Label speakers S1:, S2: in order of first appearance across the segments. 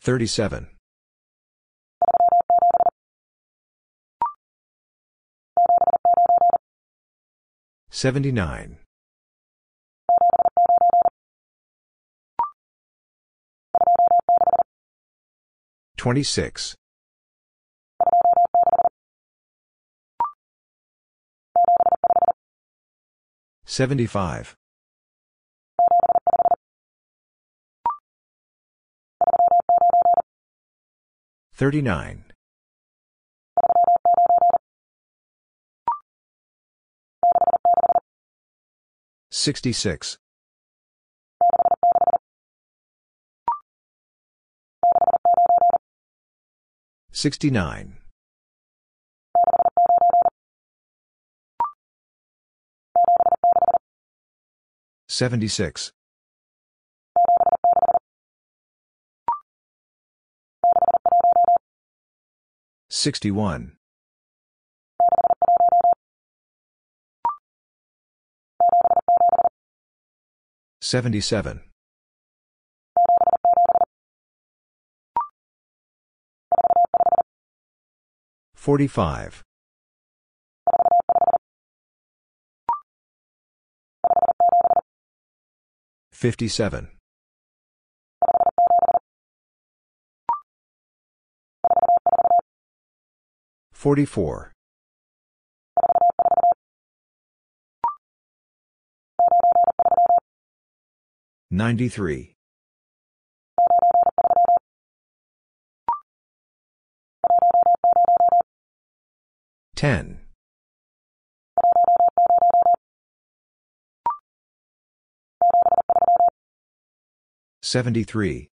S1: 37. 79. 26. 75. 39. 66. 69. 76. 61. 77. 45. 57. 44. 93. 10. 73.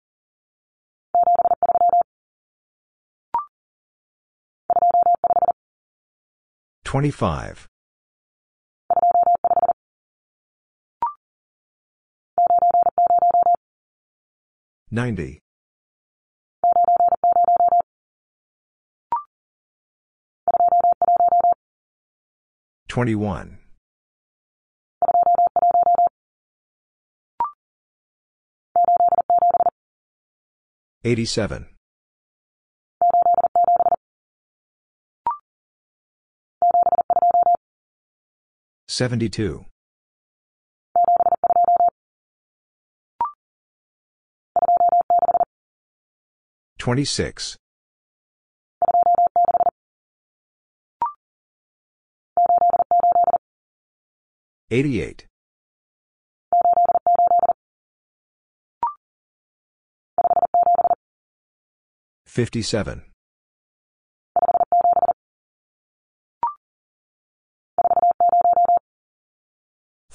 S1: 25. 90. 21. 87. 72. 26. 88. 57.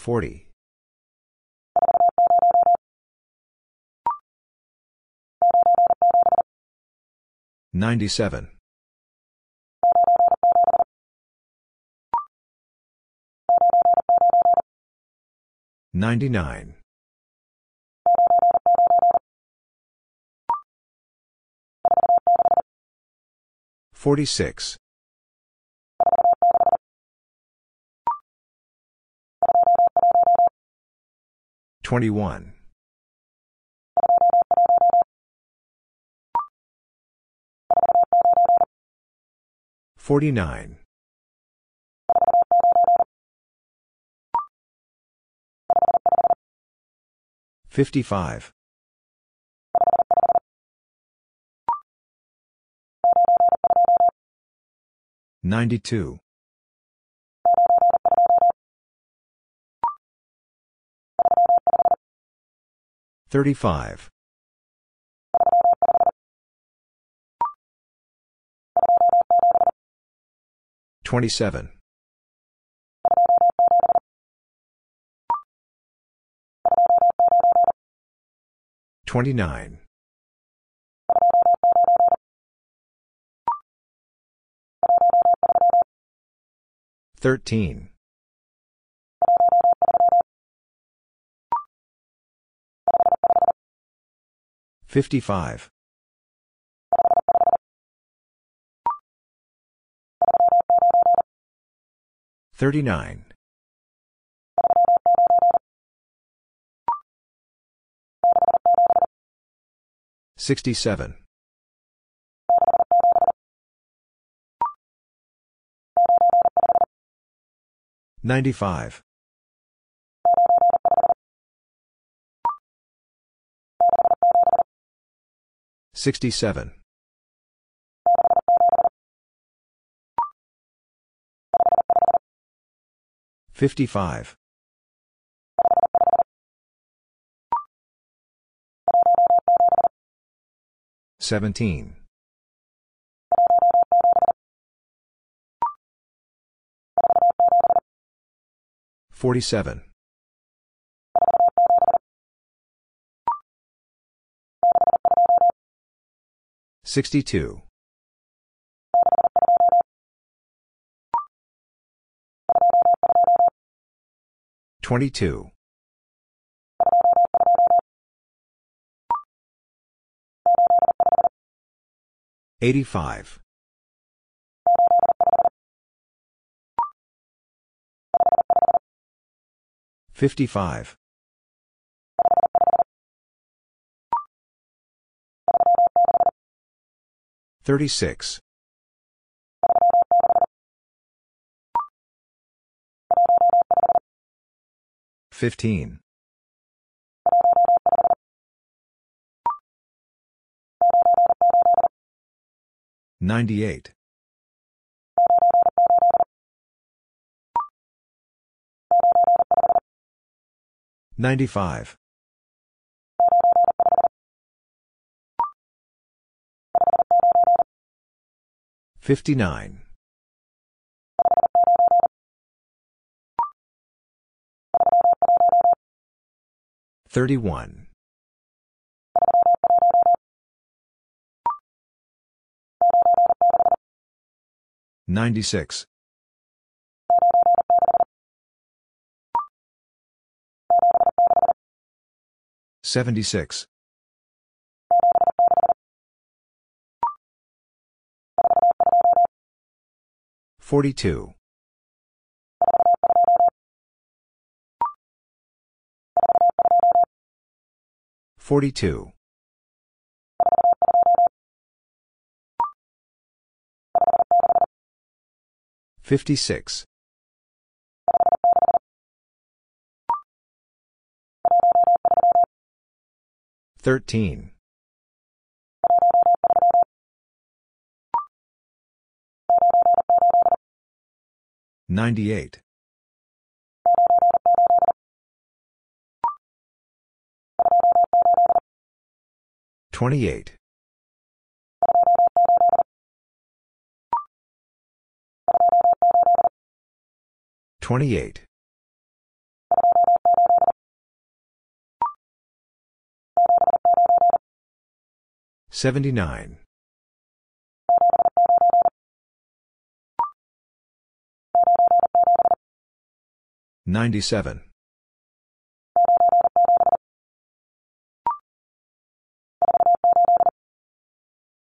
S1: 40. 97. 99. 46. 21. 49. 55. 92. 35. 27. 29. 13. 55. 39. 67. 95. 67. 55. 17. 47. 62. 22. 85. 55. 36. 15. 98. 95. 59. 31. 96. 76. 42. 42. 56. 13. 98. 28. 28. 79. 97.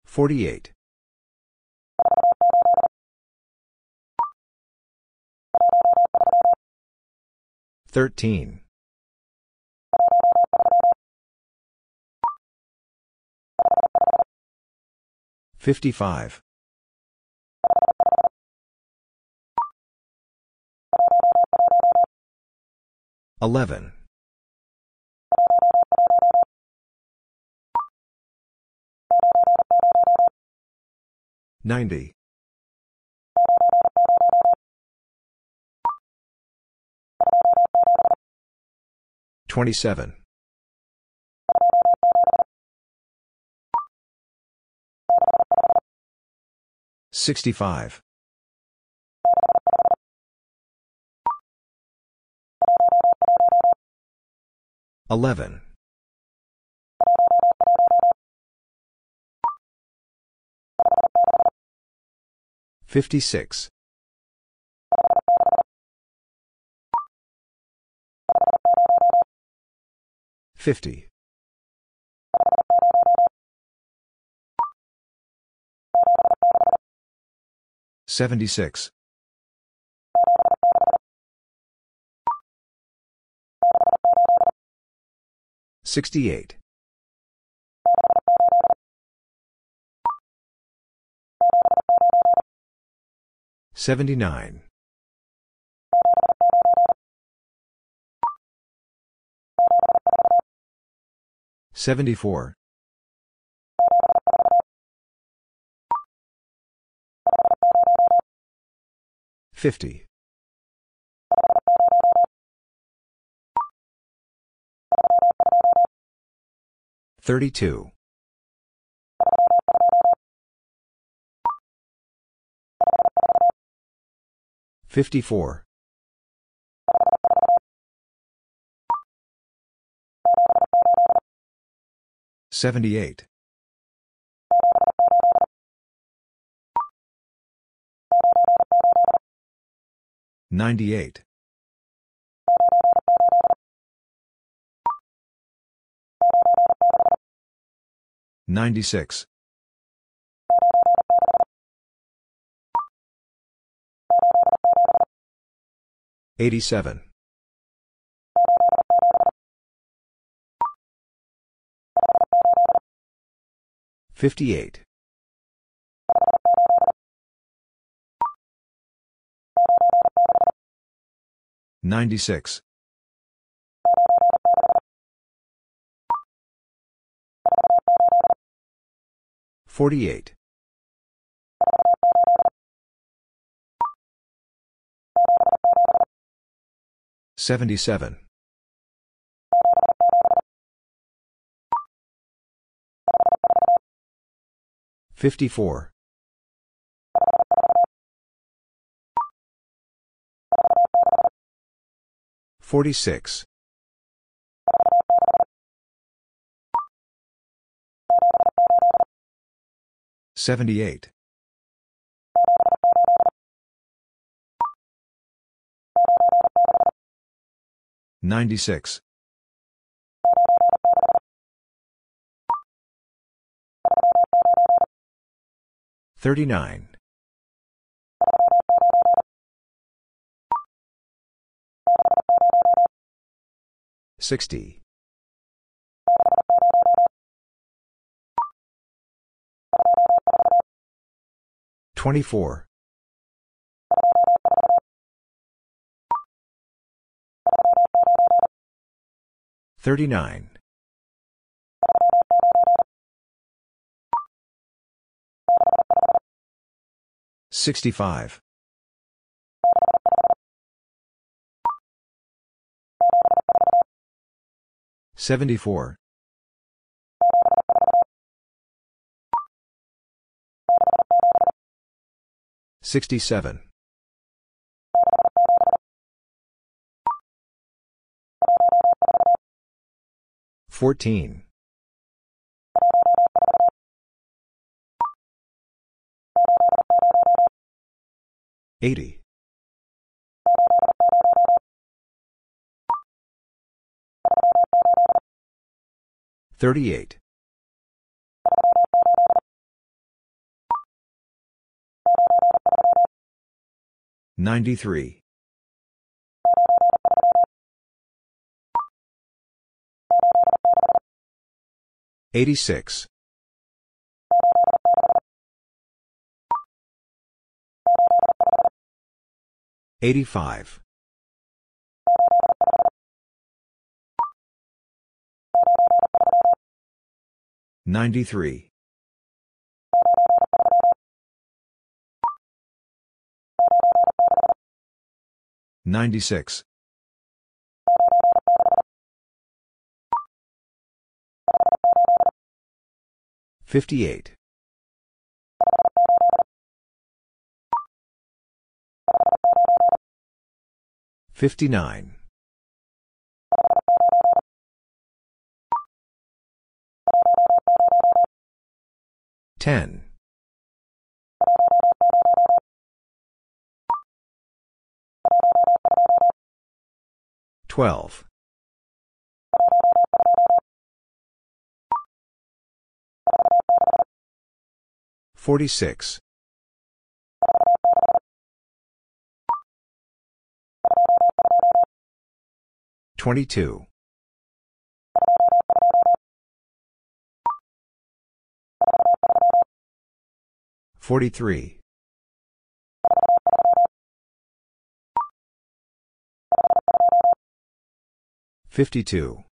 S1: 48. 13. 55. 11. 90. 27. 65. 11. 56. 50. 76. Sixty-eight. Seventy-nine. Seventy-four. Fifty. 32. 54. 78. 98. 96. 87. 58. 96. 48. 77. 54. 46. 78. 96. 39. 60. 24. 39. 65. 74. 67. 14. 80. 38. 93. 86. 85. 93. 96. 58. 59. 10. 12. 46. 22. 43. 52.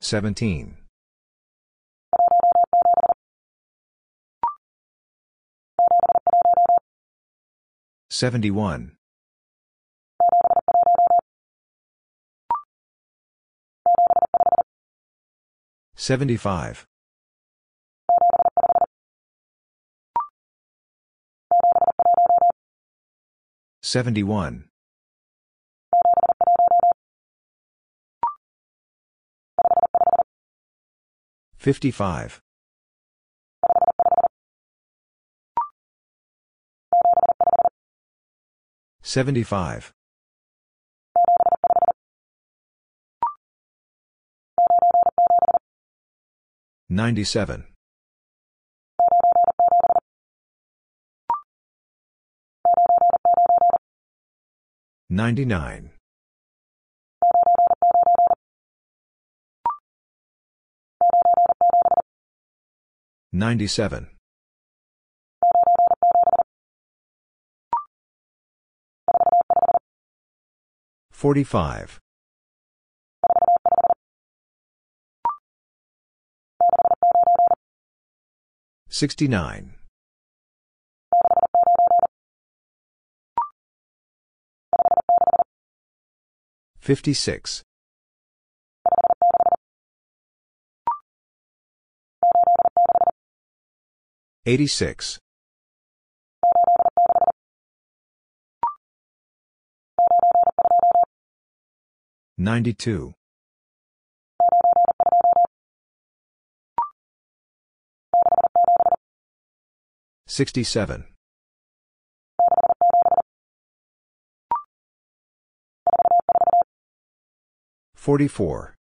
S1: 17. 71. 75. 71. 55. 75. 97. 99. 97. 45. 69. 56. 86. 92. 67. 44.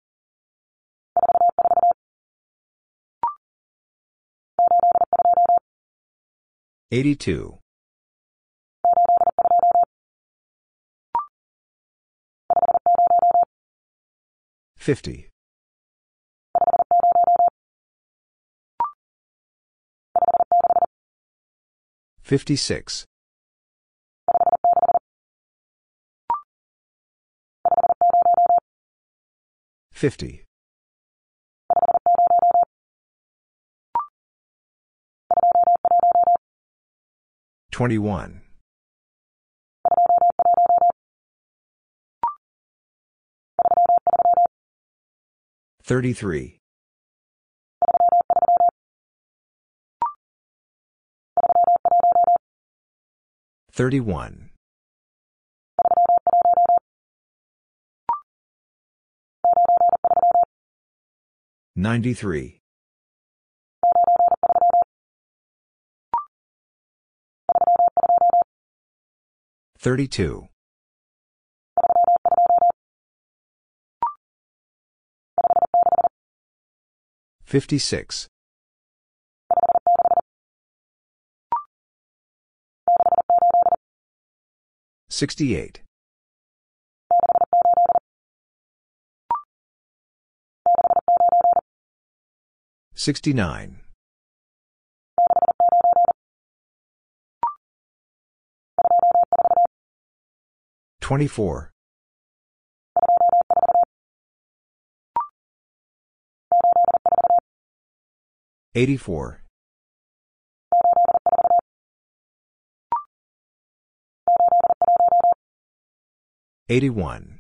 S1: 82. 50. 56. 50. 21. 33. 31. 93. 32. 56. 68. 69. 24. 84. 81.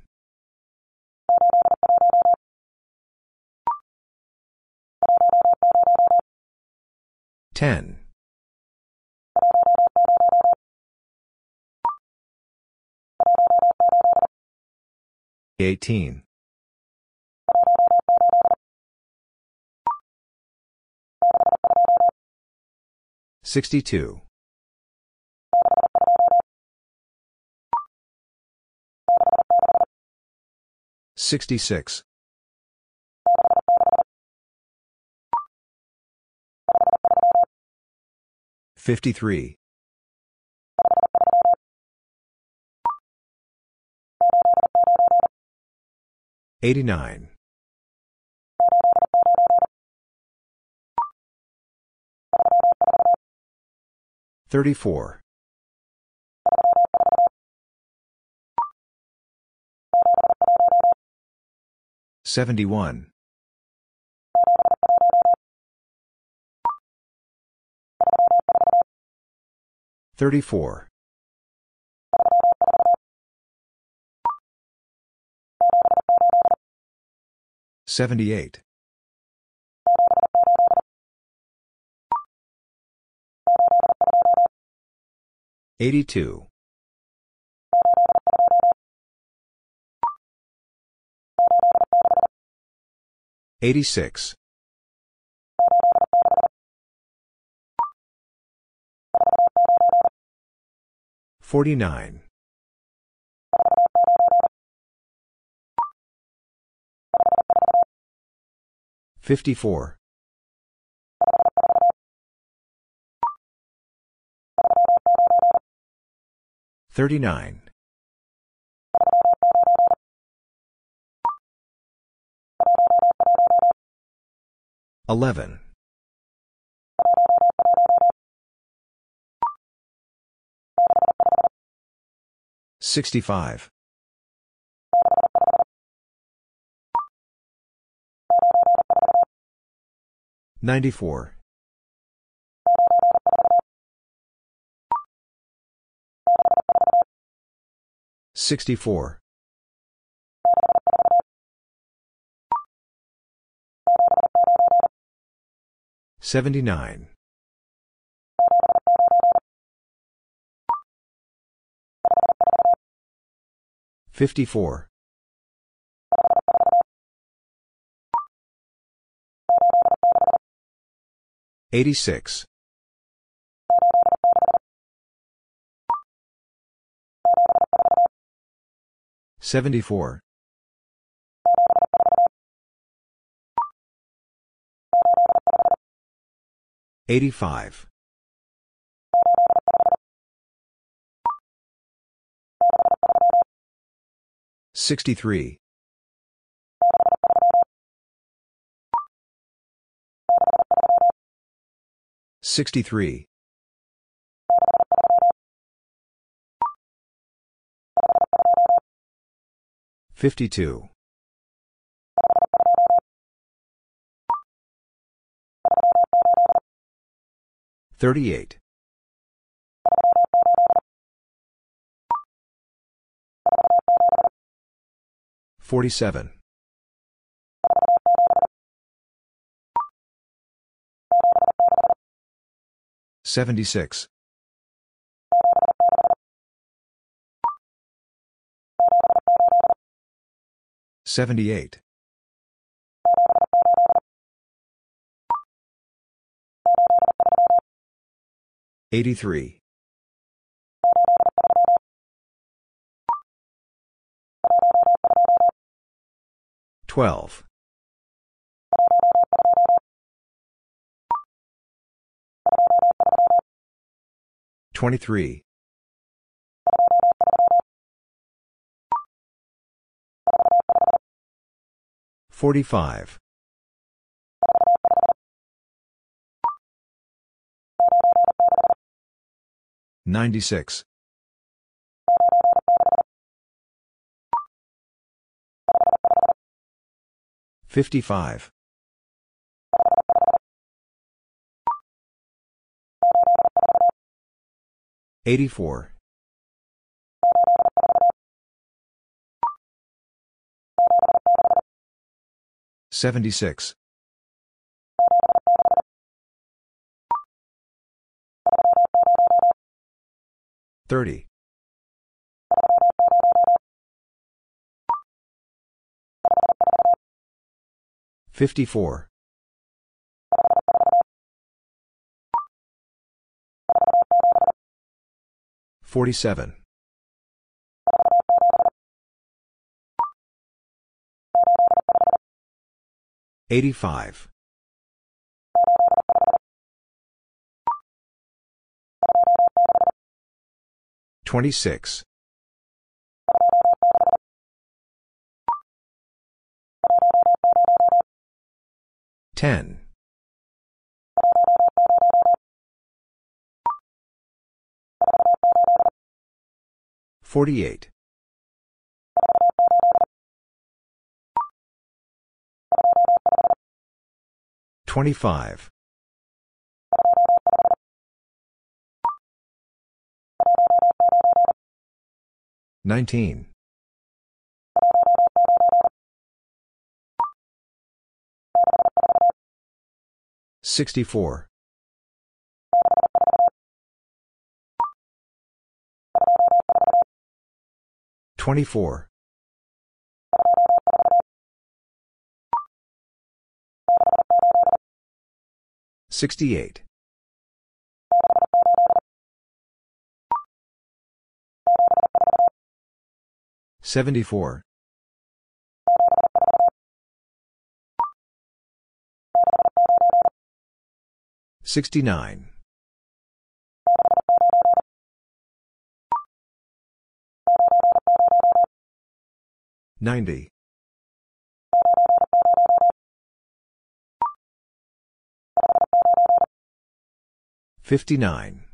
S1: 10. 18. 62. 66. 53. 89. 34. 71. 34. 78. 82. 86. 49. 54. 39. 11. 65. 94. 64. 79. 54. 86. 74. 85. 63. 63. 52. 38. 47. 76. 78. 83. 12. 23. 45. 96. 55. 84. 76. 30. 54. 47. 85. 26. 10. 48. 25. 19. 64. 24. 68. 74. 69. 90. 59.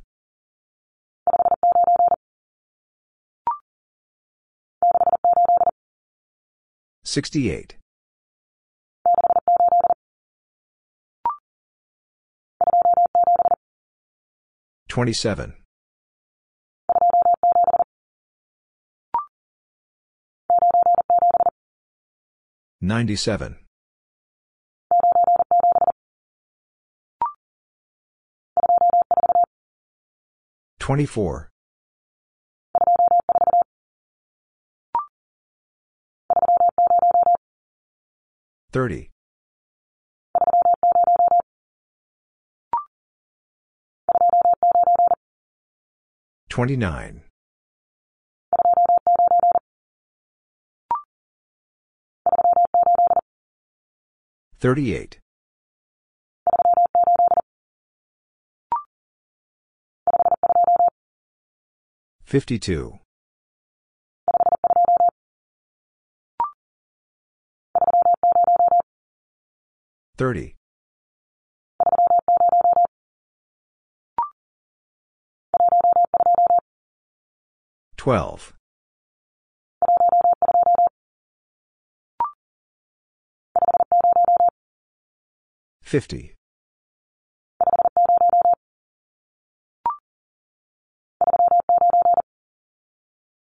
S1: 68. 27. 97. 24. 30. 29. 38. 52. 30. 12. 50.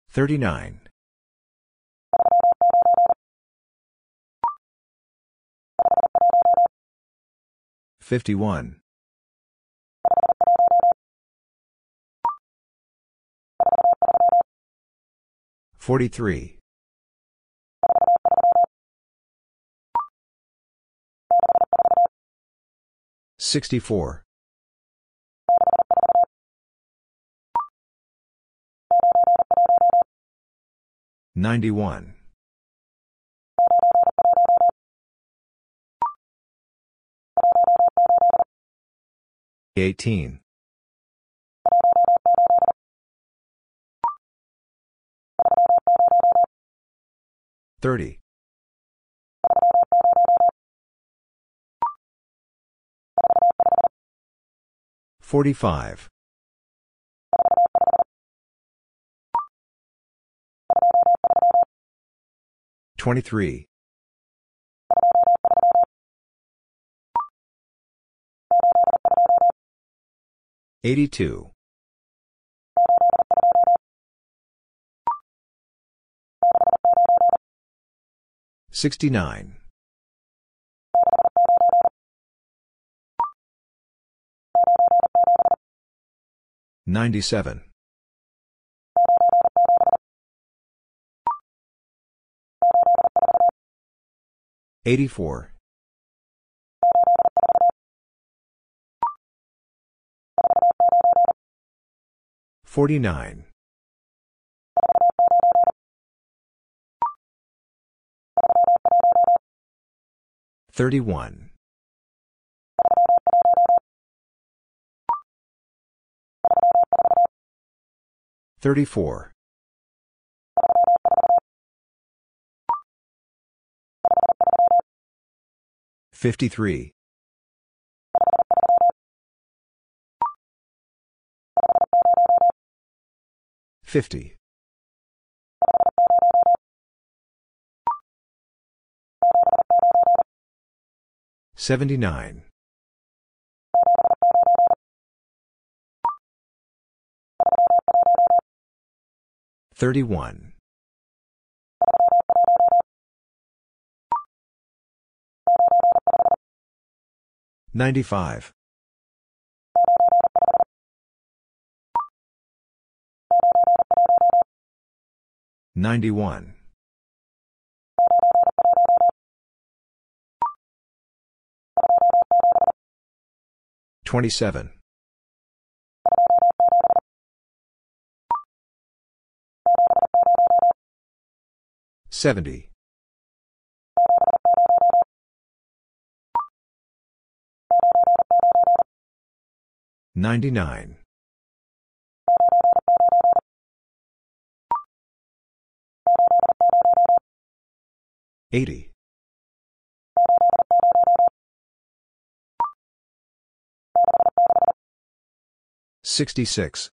S1: 39. 51. 43. 64. 91. 18. 30. 45. 23. 82. 69. 97. 84. 49. 31. 34. 53. 50. Seventy-nine. Thirty-one. Ninety-five. Ninety-one. 27. 70. 99. 80. 66.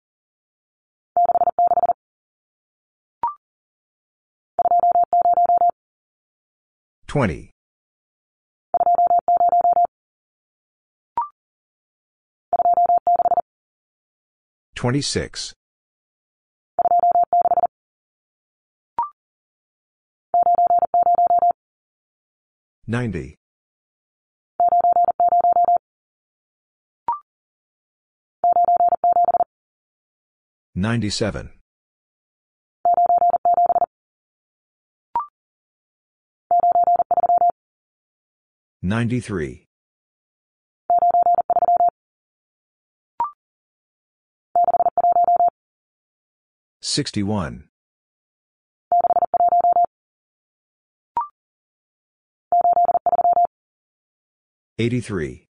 S1: 20. 26. 90. 97. 93. 61. 83.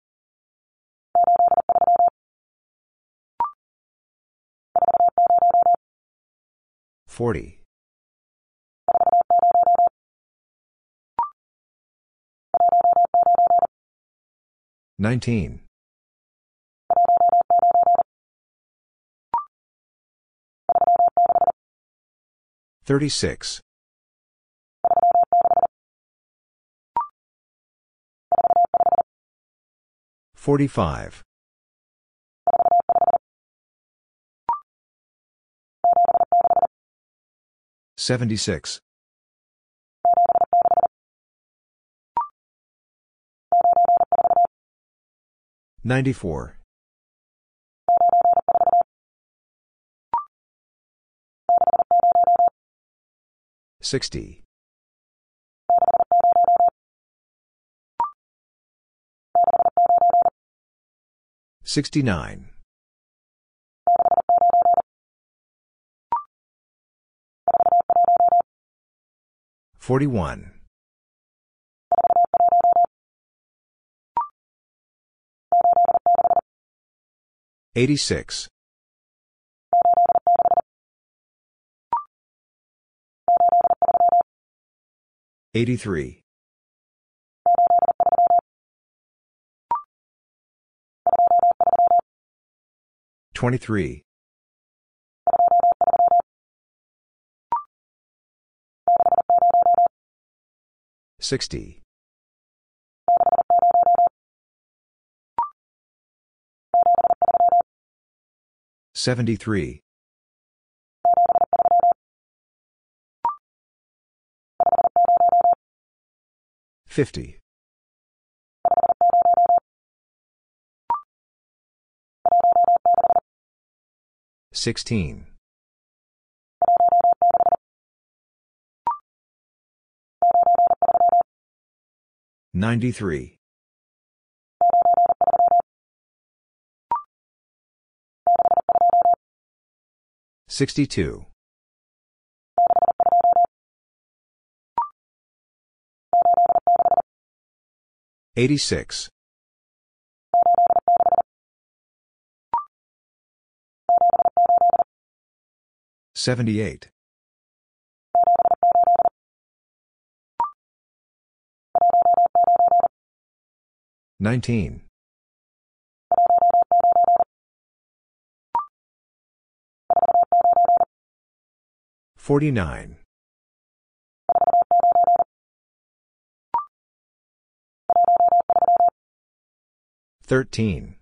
S1: 40. 19. 36. 45. 76. 94. 60. 69. 41. 86. 83. 23. 60. 73. 50. 16. 93. 62. 86. 78. 19. 49. 13.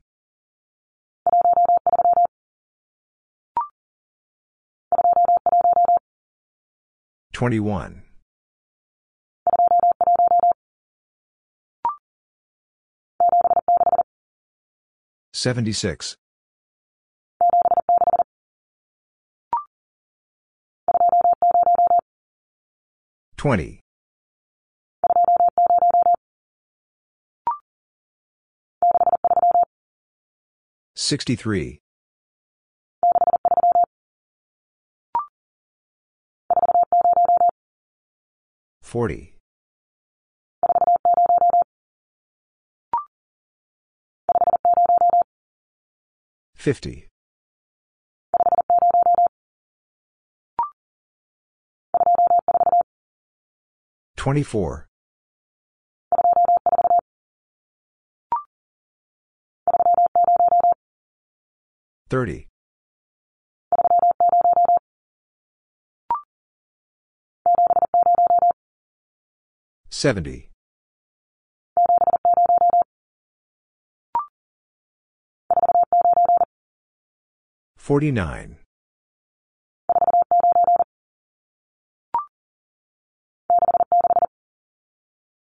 S1: 21. 76. 20. 63. 40. 50. 24. 30. 70. 49.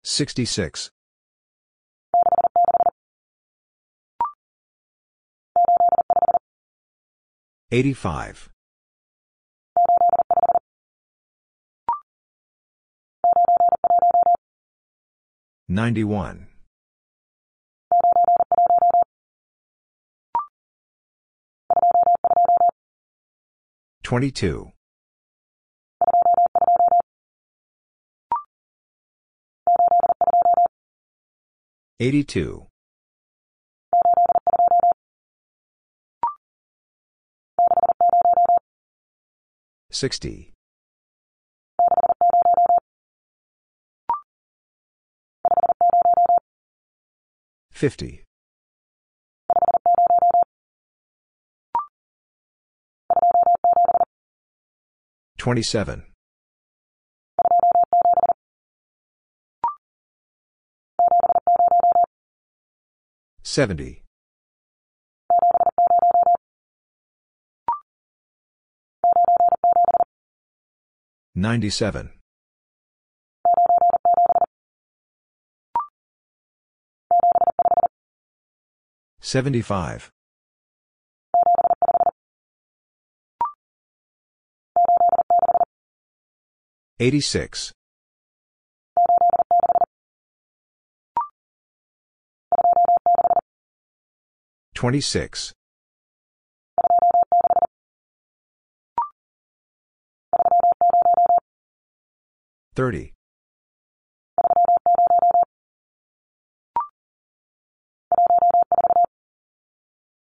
S1: 66. 85. 91. 22. 82. 60. 50. 27. 70. 97. 75. 86. 26. 30.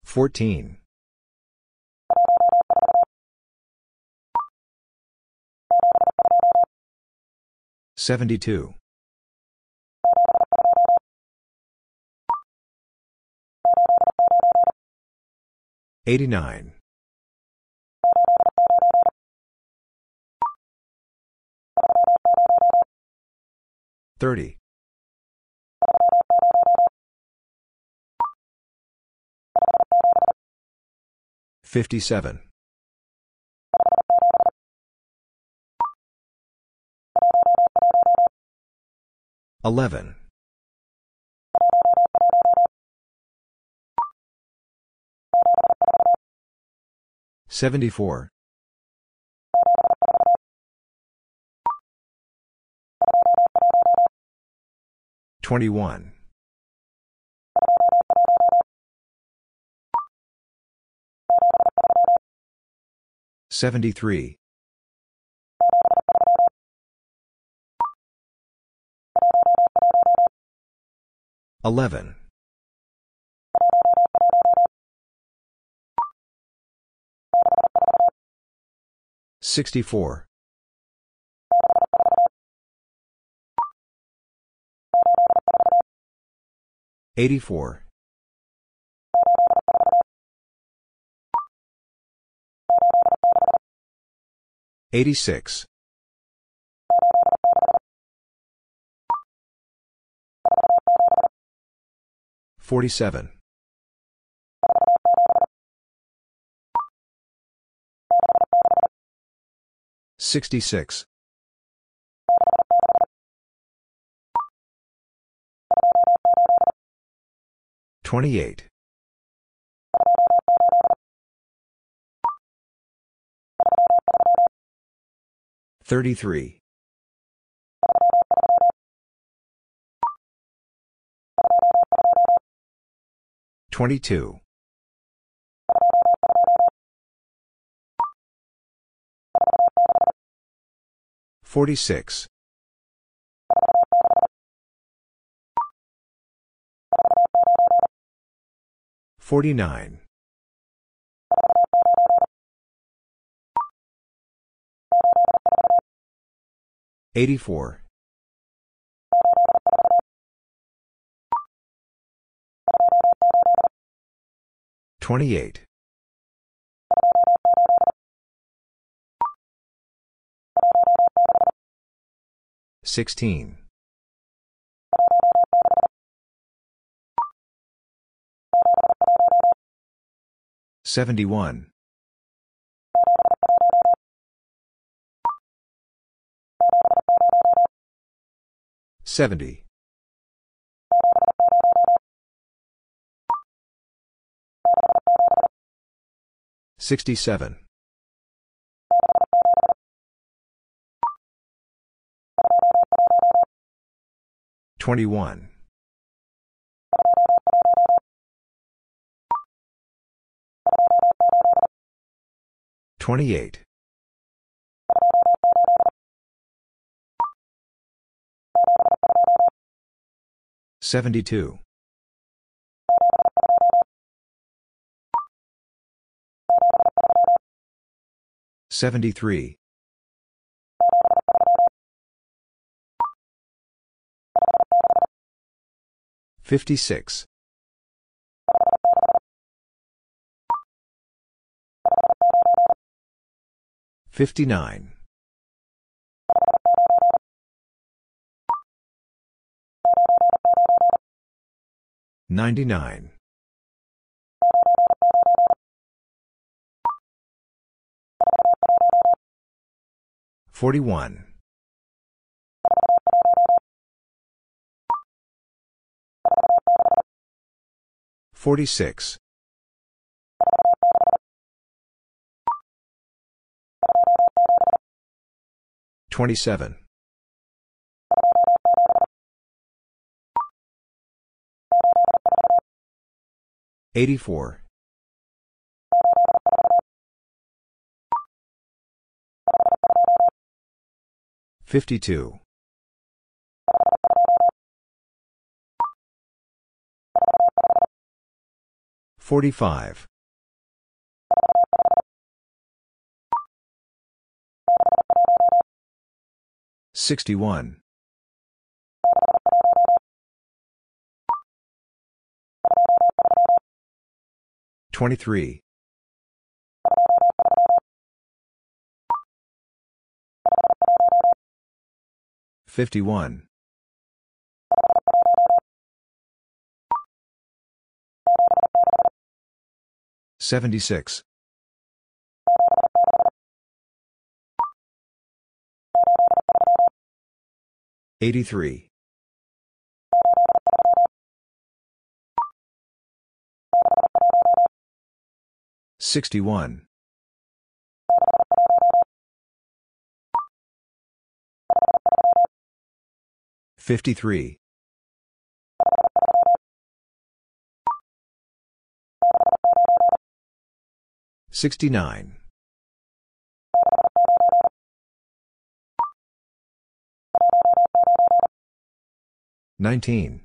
S1: 14. 72. 89. 30. 57. 11. 74. 21. 73. 11. 64. 84. 86. Forty-seven. Sixty-six. Twenty-eight. Thirty-three. 22. 46. 49. 84. 28. 16. 71. 70. 67. 21. 28. 72. 73. 56. 59. 99. 41. 46. 27. 84. 52. 45. 61. 23. 51. 76. 83. 61. 53. 69. 19.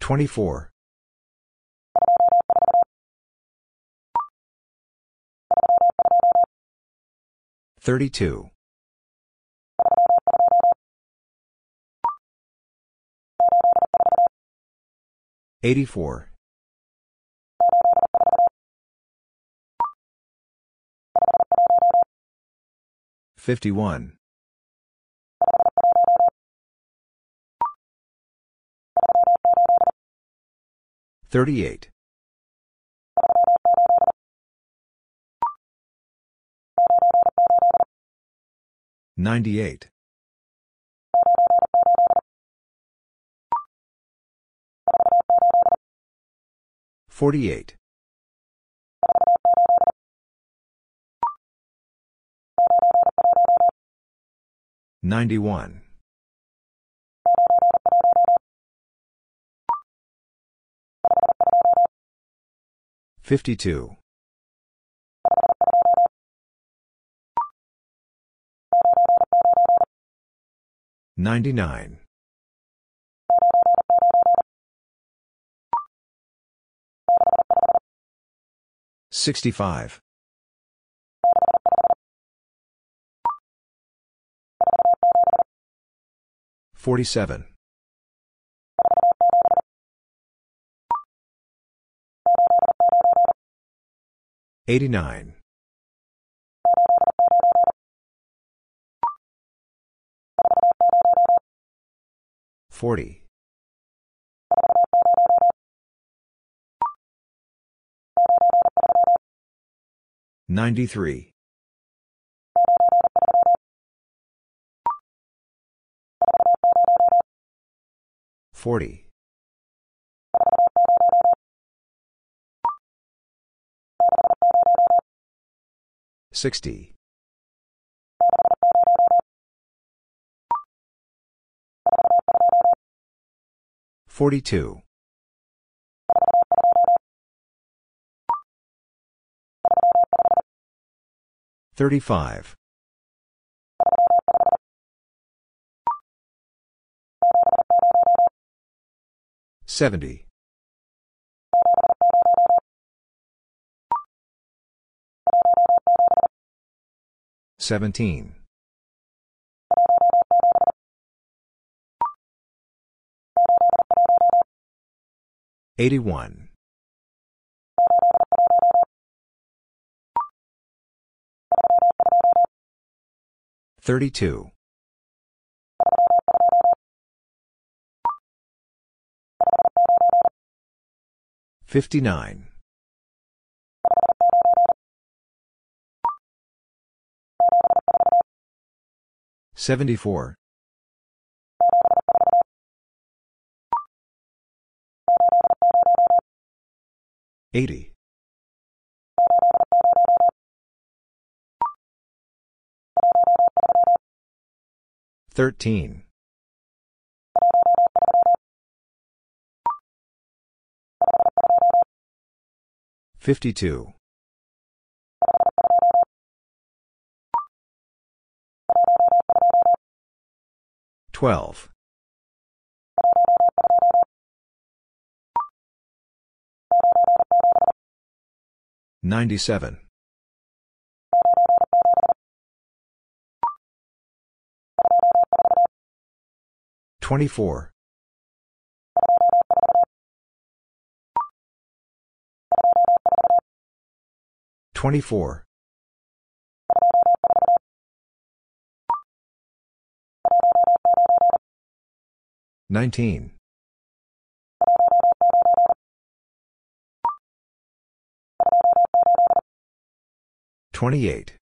S1: 24. 32. 84. 51. 38. Ninety-eight. Forty-eight. Ninety-one. Fifty-two. 99. 65. 47. 89. 40. 93. 40. 60. 42. 35. 70. 17. 81. 32. 59. 74. 80. 13. 52. 12. 97. 24. 24. 19. 28.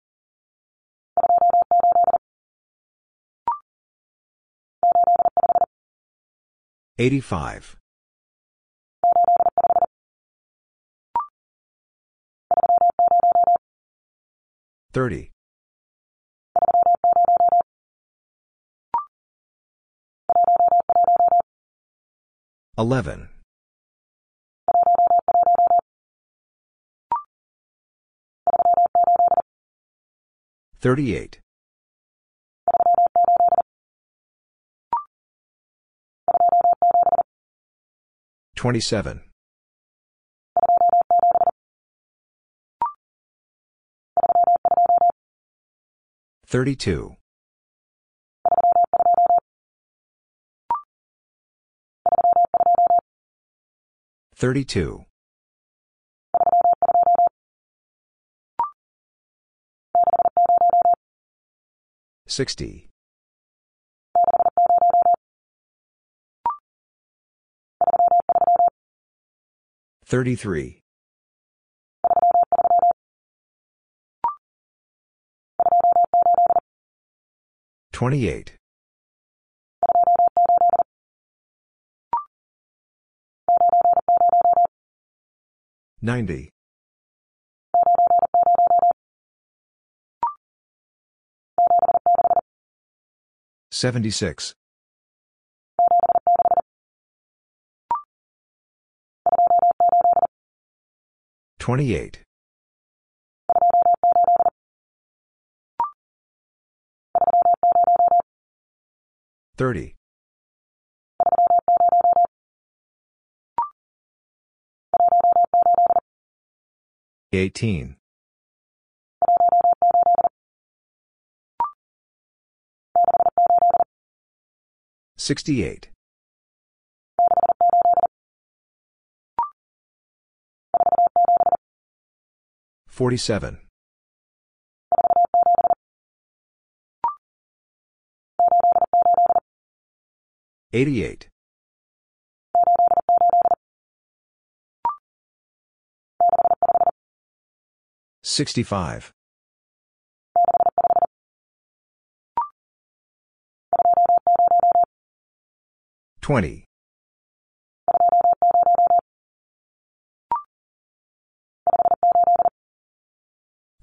S1: 85. 30. 11. 38. 27. 32. 32. 60. 33. 28. 90. 76. 28. 30. 18. 68. 47. 88. 65. 20.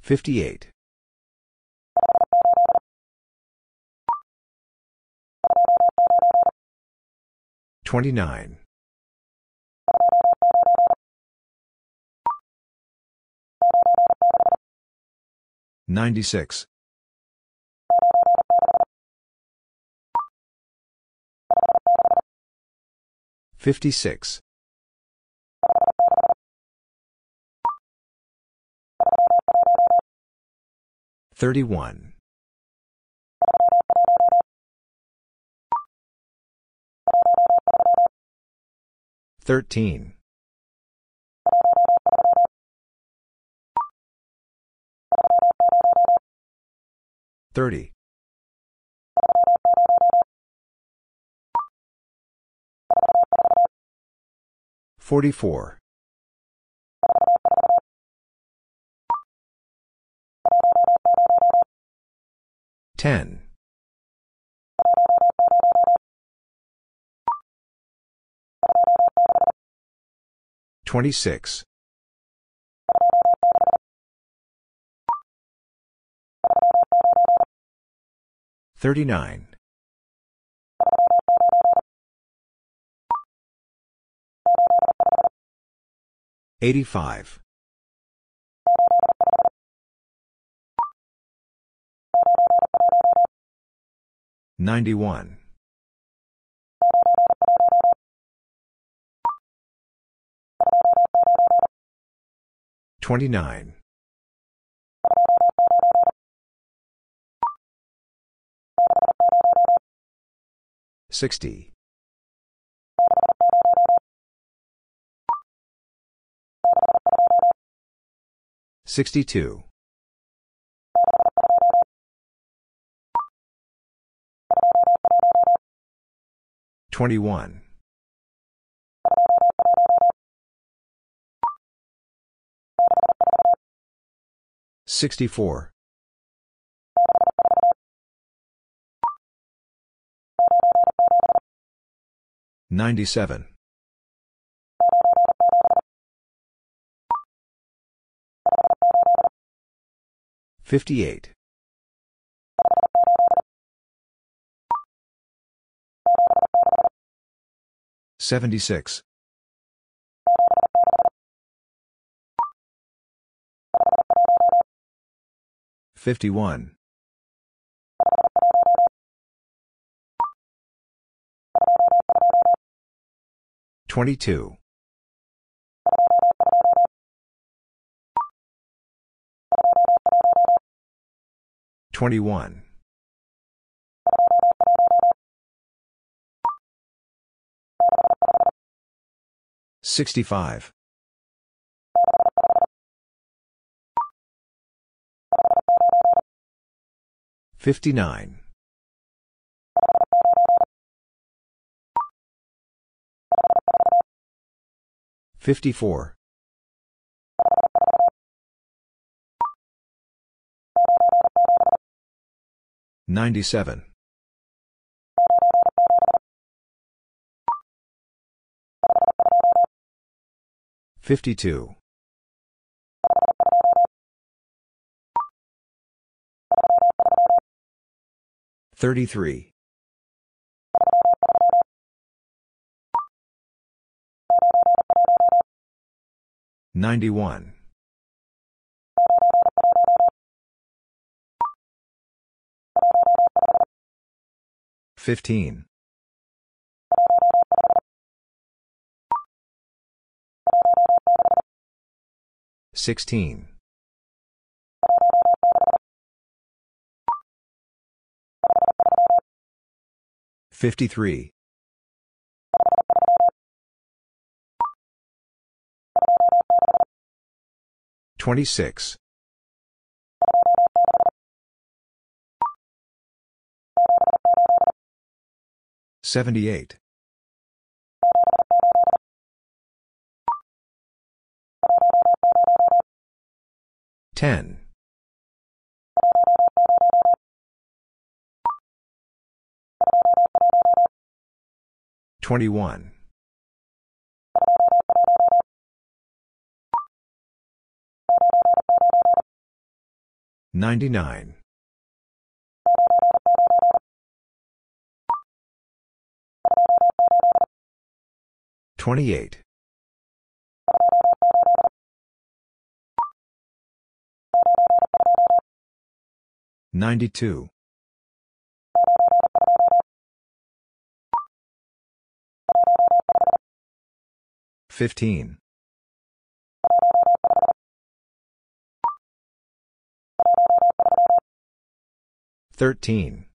S1: 58. 29. 96. 56. 31. 13. 30. 44. 10. 26. 39. 85. 91. 29. 60. 62. 21. 64. 97. 58. 76. 51. 22. 21. 65. 59. 54. Ninety-seven. Fifty-two. Thirty-three. Ninety-one. 15. 16. 53. 26. 78. 10. 21. 99. 28. 92. 15. 13.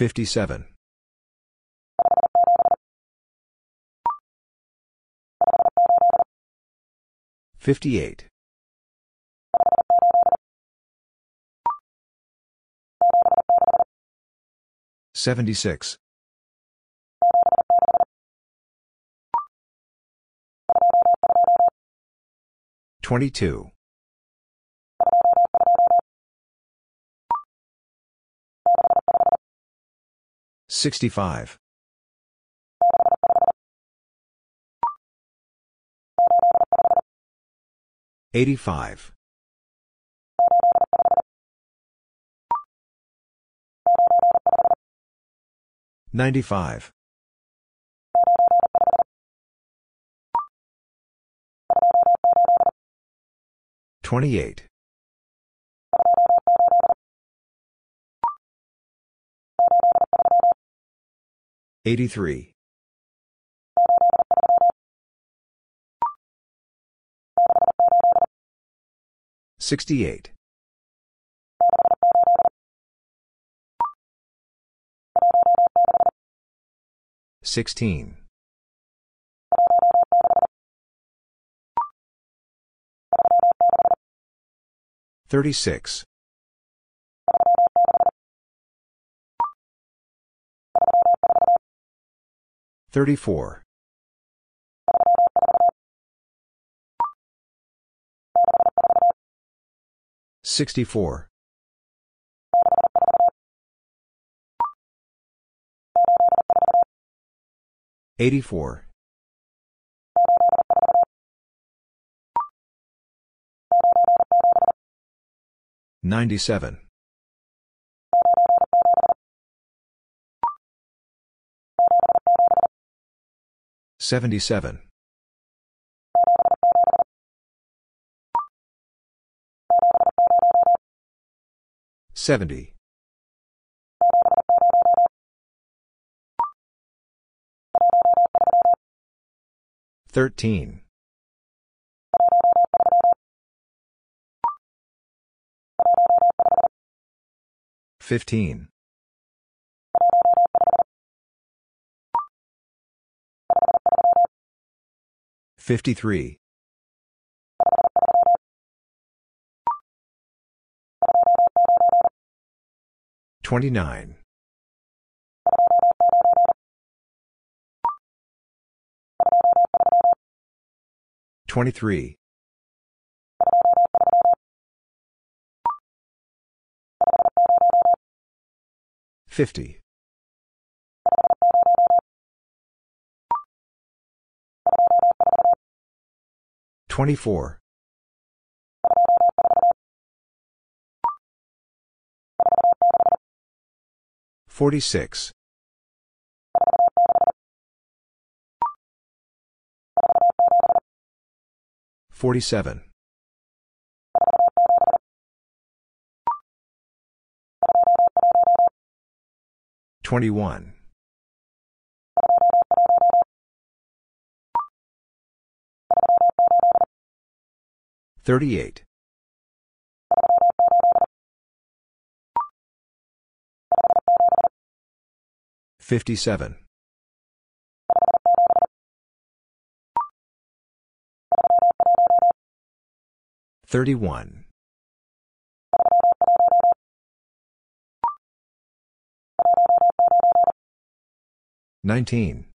S1: 57. 58. 76. 22. 65. 85. 95. 28. 83. 68. 16. 36. 34. 64. 84. 97. 77. 70. 13. 15. 53. 29. 23. 50. Twenty-four. Forty-six. Forty-seven. Twenty-one. 38. 57. 31. 19.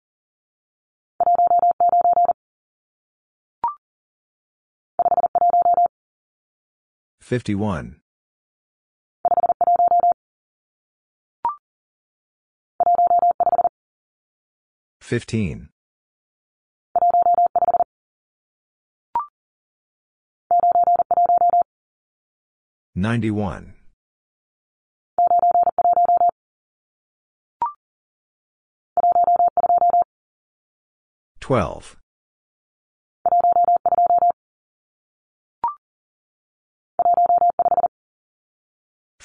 S1: 51. 15. 91. 12.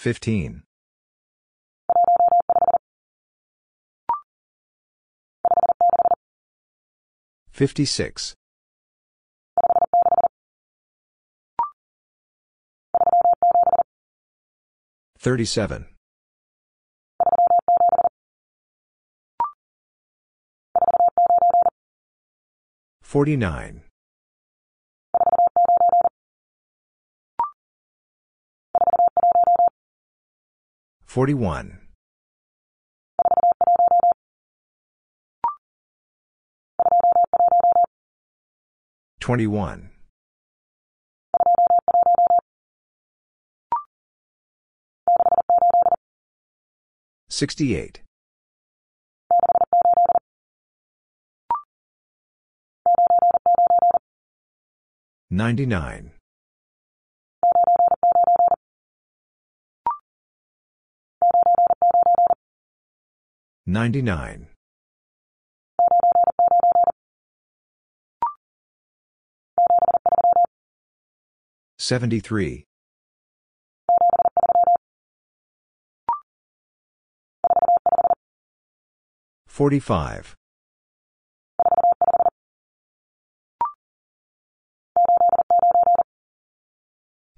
S1: 15. 56. 37. 49. 41. 21. 68. 99. 99. 73. 45.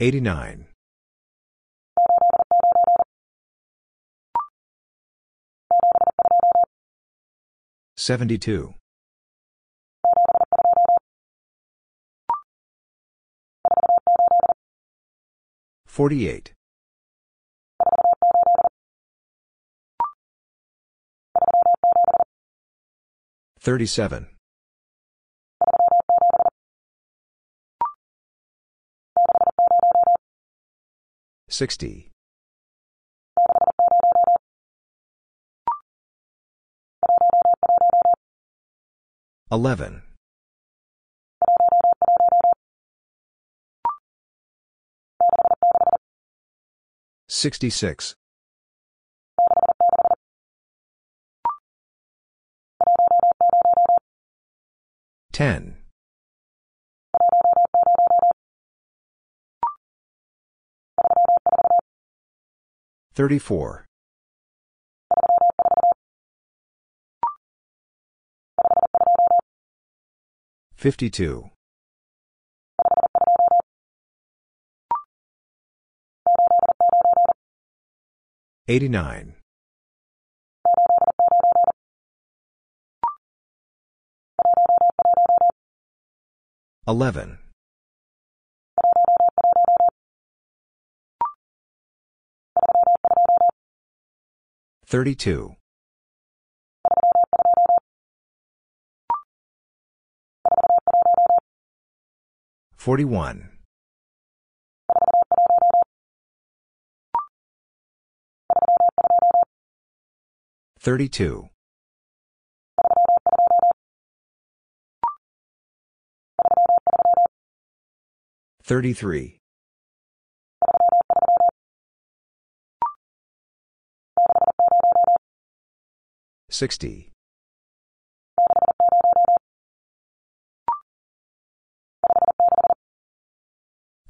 S1: 89. 72. 48. 37. 60. 11. 66. 10. 34. 52. 89. 11. 32. 41. 32. 33. 60.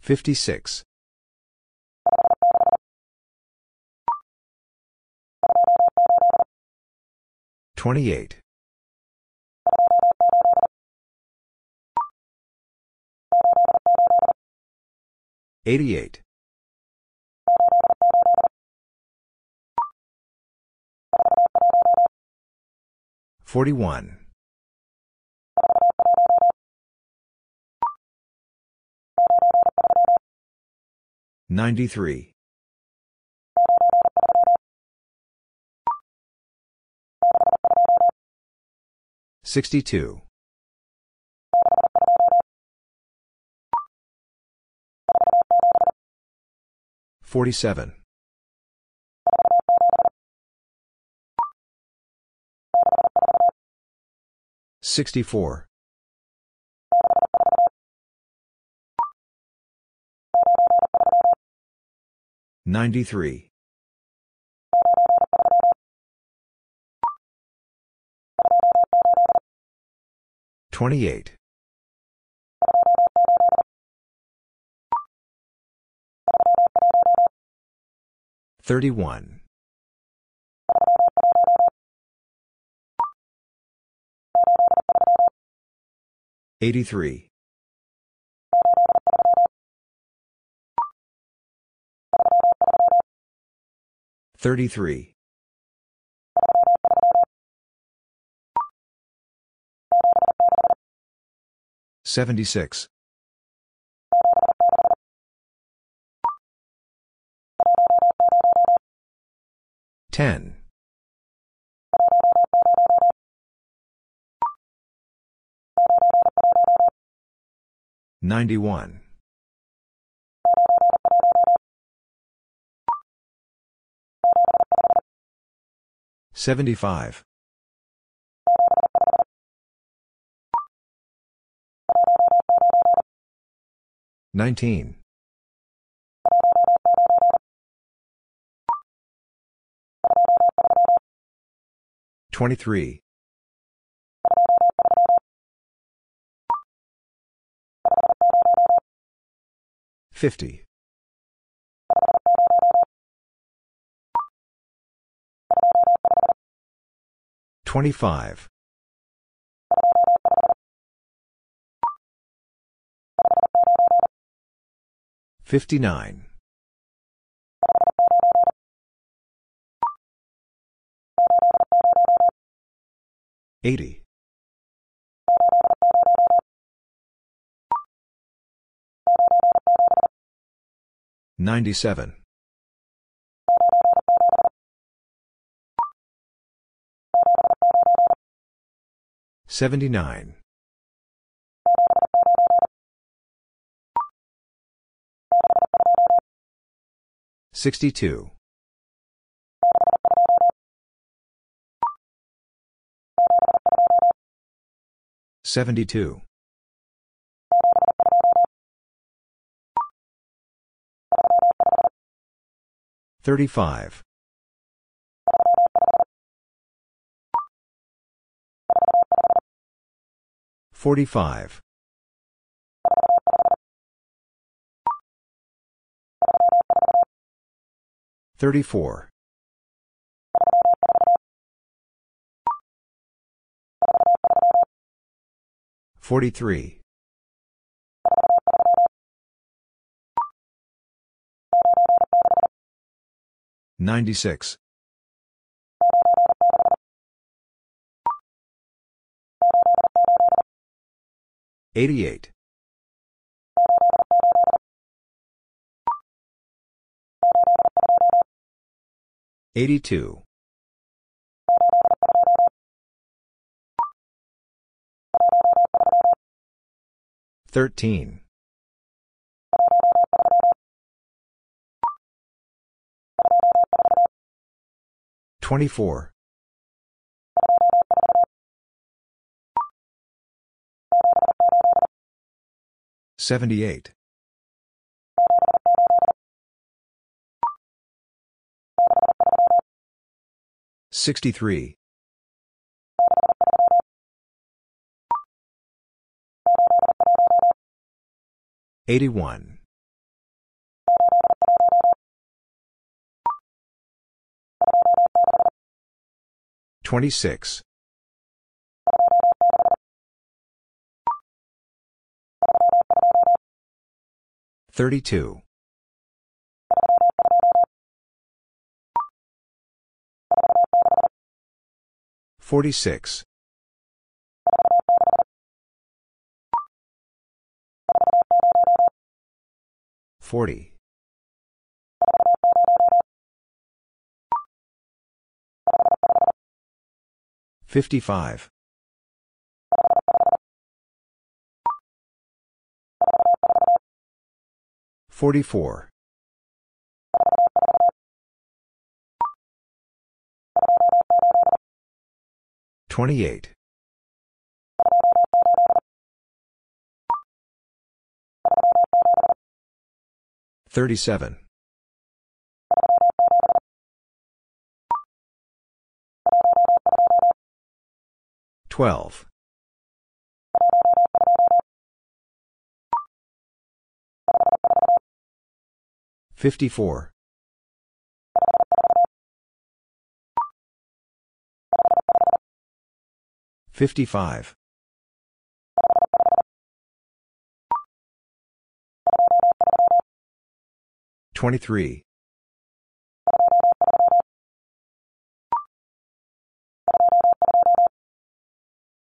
S1: 56. 28. 88. 41. 93. 62. 47. 64. 93. 28. 31. 83. 33. 76. 10. 91. 75. 19. 23. 50. 25. 59. 80. 97. 79. 62. 72. 35. 45. 34. 43. 96. 88. 82. 13. 24. Seventy-eight. Sixty-three. Eighty-one. Twenty-six. 32. 46. 40. 55. 44. 28. 37. 12. 54. 55. 23.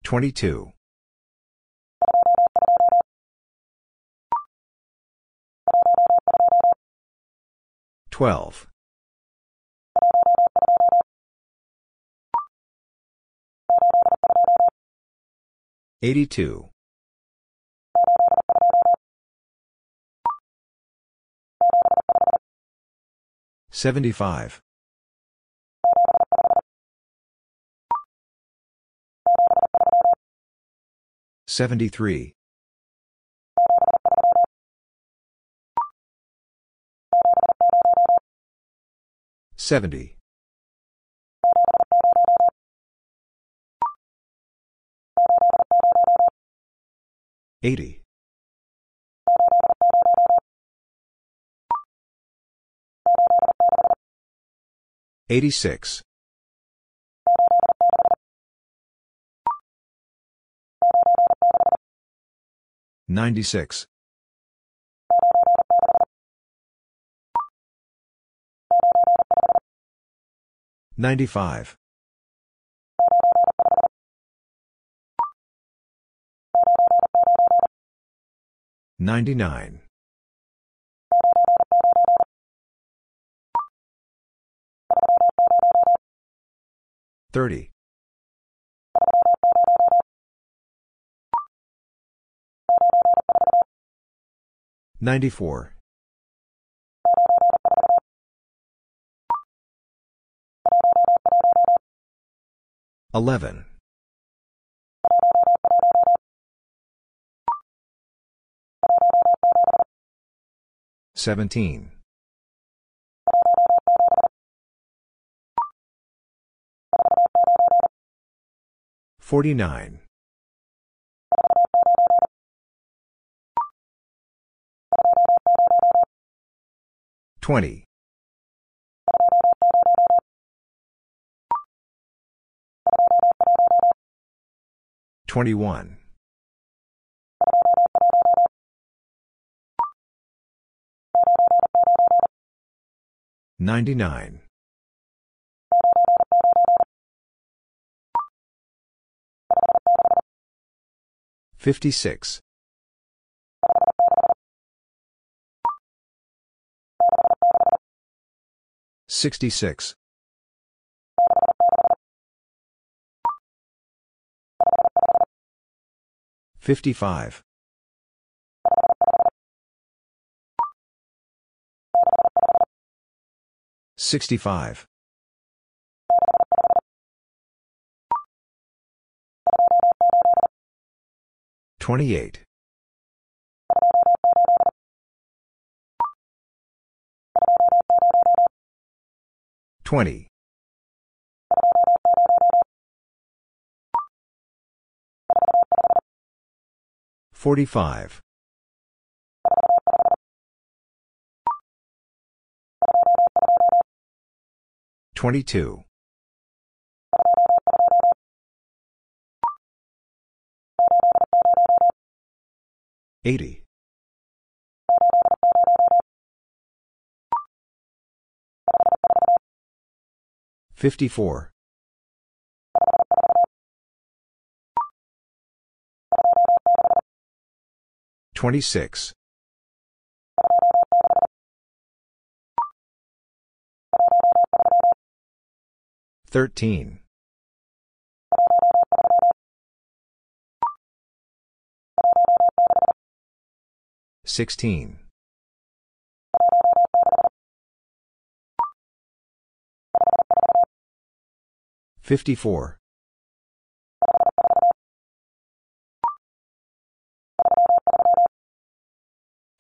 S1: 22. 12. 82. 75. 73. 70. 80. 86. 96. 95. 99. 30. 94. 11. 17. 49. 20. 21. 99. 56. 66. 55. 65. 28. 20. Forty-five. Twenty-two. Eighty. Fifty-four. 26. 13. 16. 54.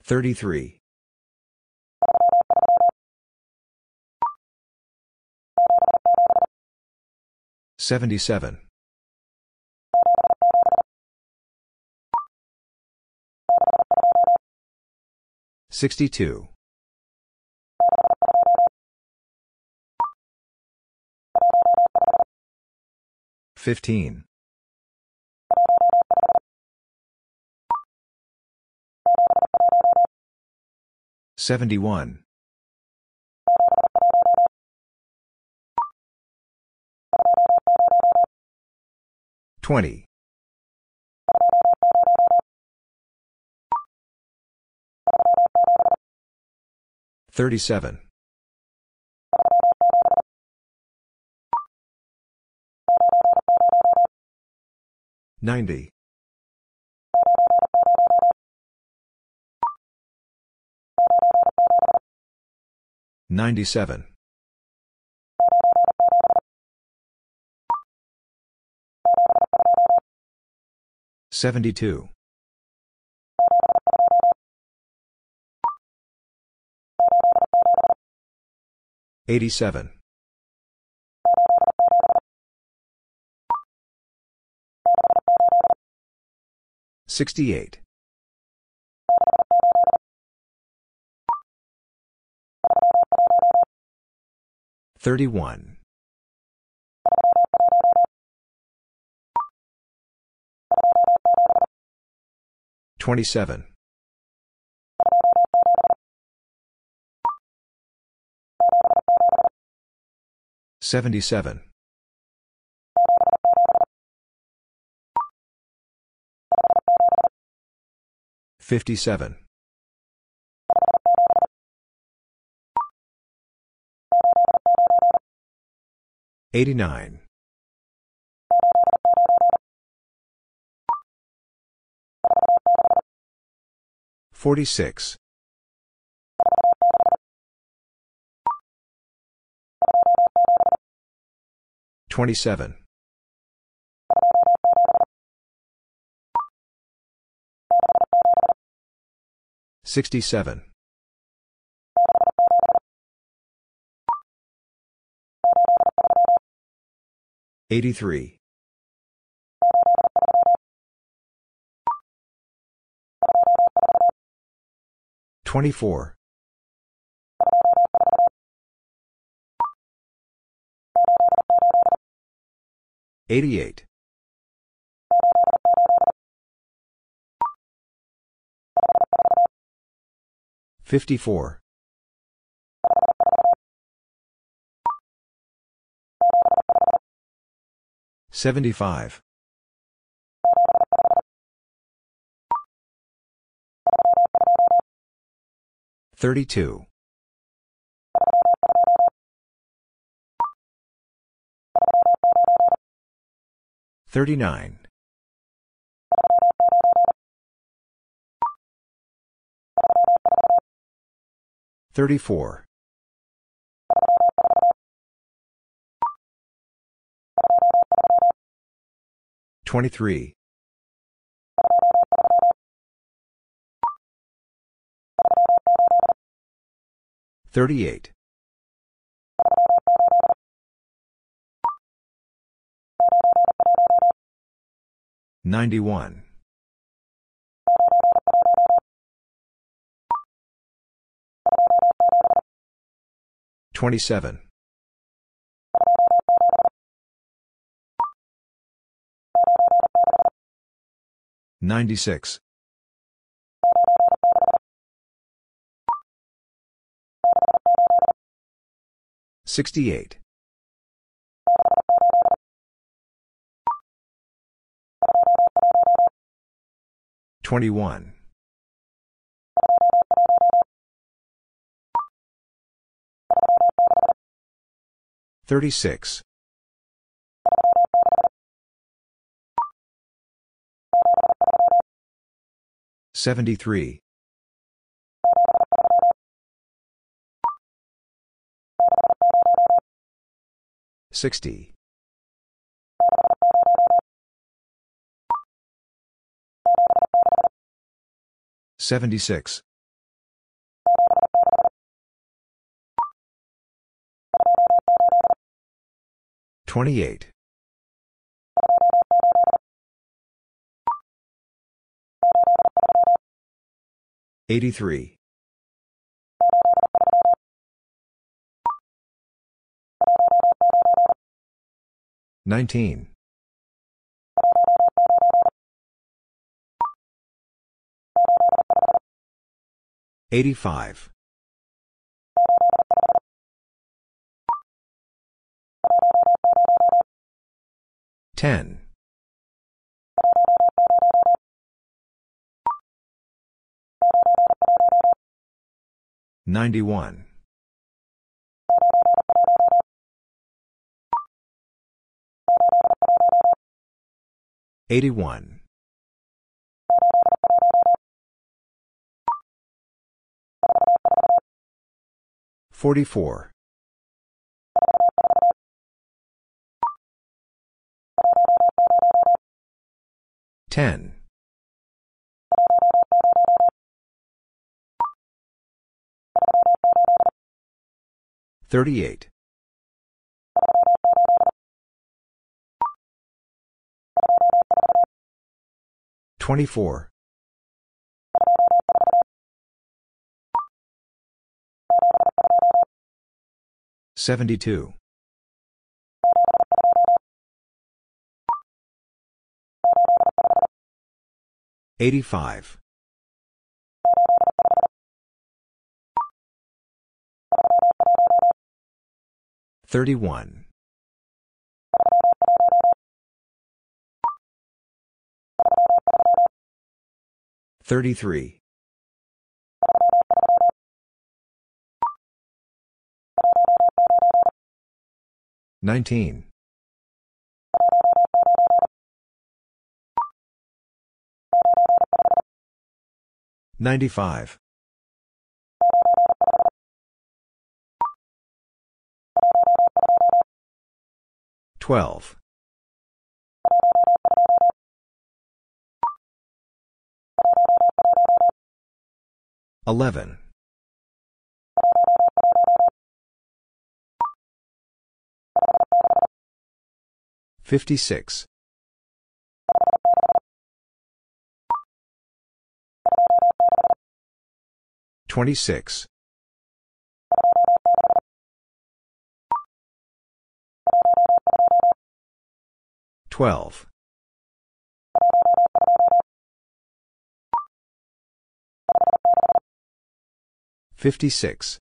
S1: 33. 77. 62. 15. 71. 20. 37. 90. 97. 72. 87. 68. 31. 27. 77. 57. 89. 46. 27. 67. 83. 24. 88. 54. 75. 32. 39. 34. 23. 38. 91. 27. 96. 68. 21. 36. 73. 60. 76. 28. 83. 19. 85. 10. 91. 81. 44. 10. 38. 24. 72. 85. 31. 33. 19. 95. 12. 11. 56. 26. 12. 56.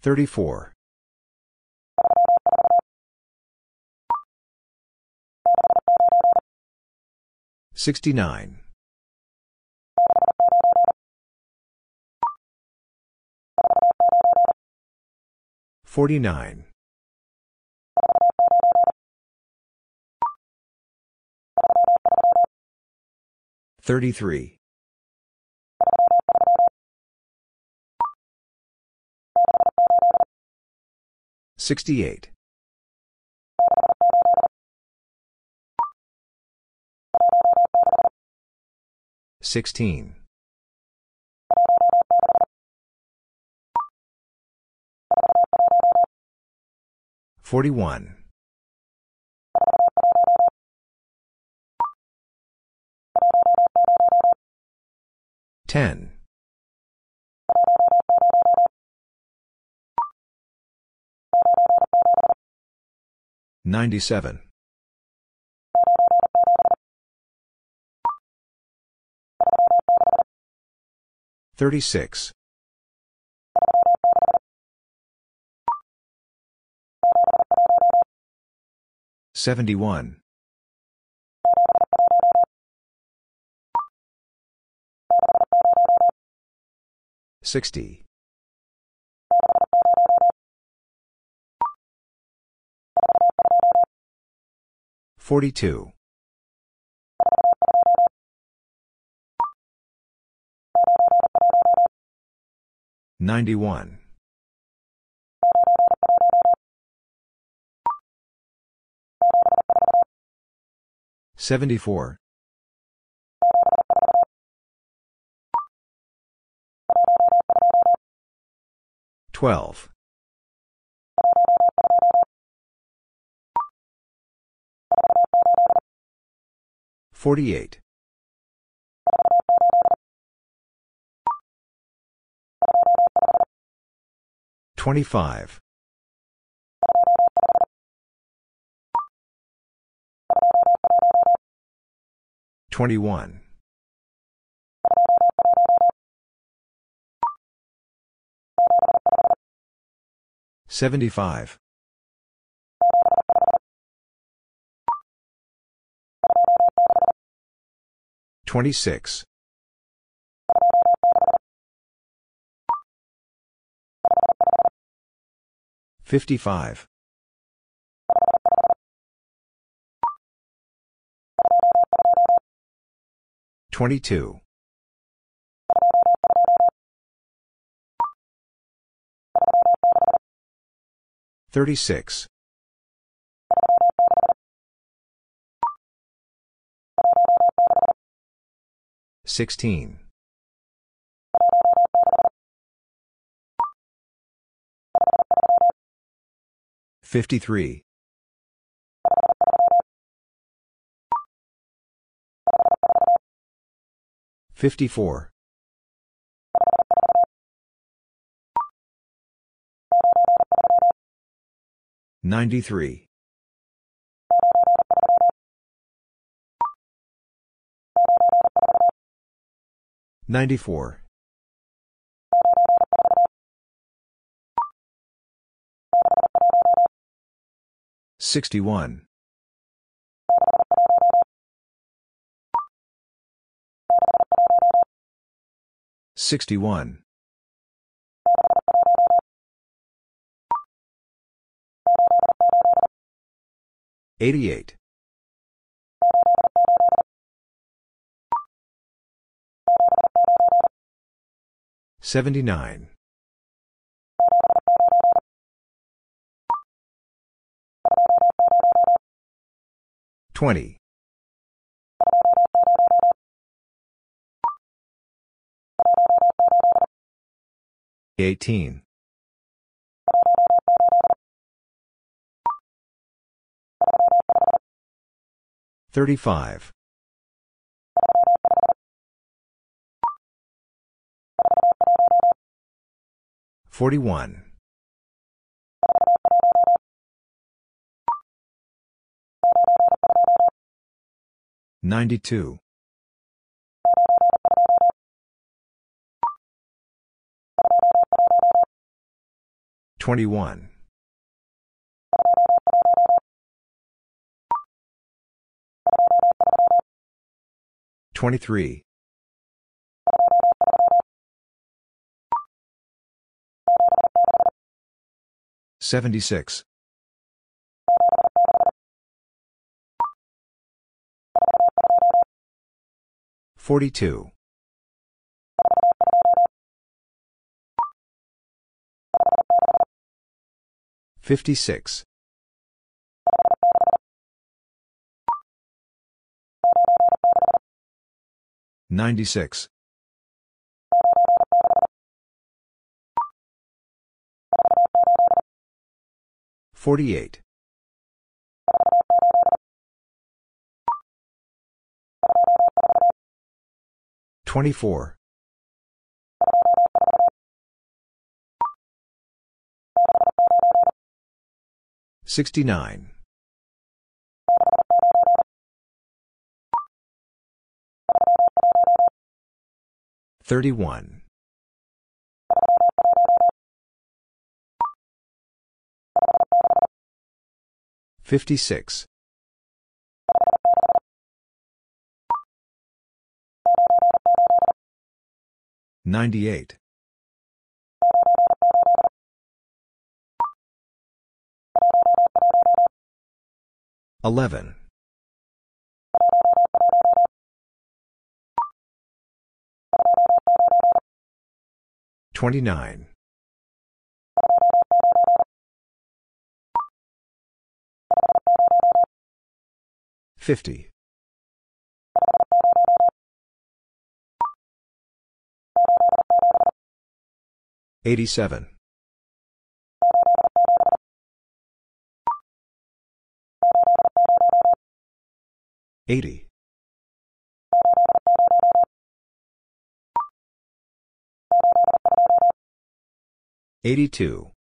S1: 34. 69. 49. 33. 68. 16. 41. 10. 97. 36. 71. 60. 42. 91. 74. 12. 48. 25. 21. 75. 26. 55. 22. 36. 16. 53. 54. 93. 94. 61. 61. 88. 79. 20. 18. 35. 41. 92. 21. 23. 76. 42. 56. 96. 48. 24. Sixty-nine. Thirty-one. Fifty-six. Ninety-eight. 11. 29. 50. 87. 80. 82.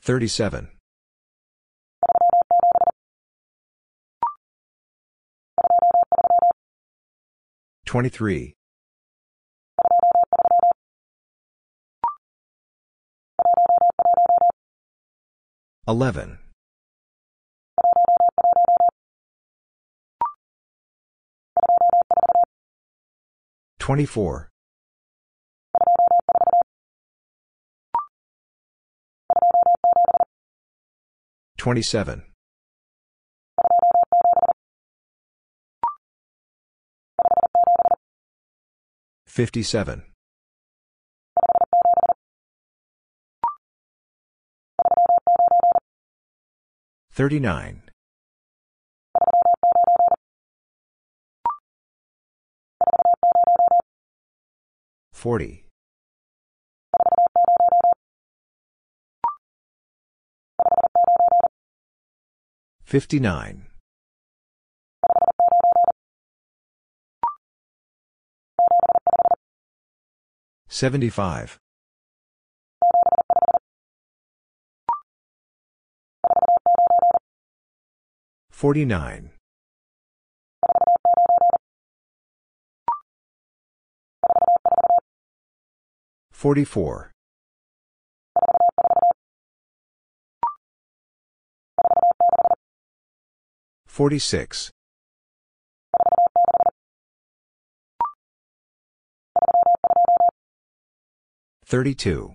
S1: 37. 23. 11. 24. 27. 57. 39. 40. 59. 75. 49. 44. 46. 32.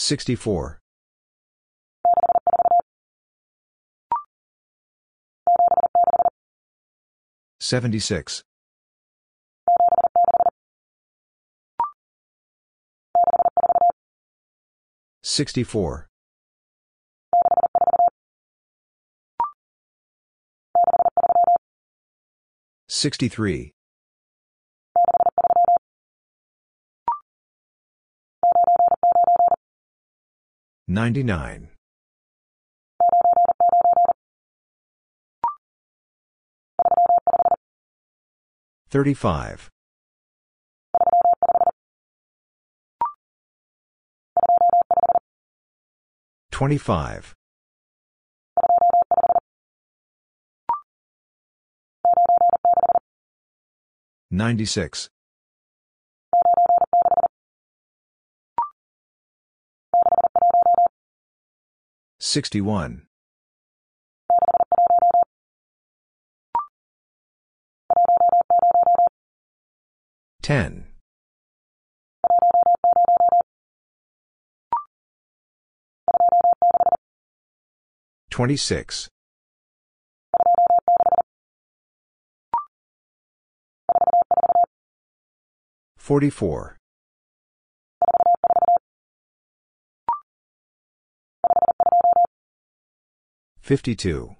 S1: 64. 76. 64. 63. 99. 35. 25. 96. 61. 10. 26. 44. 52.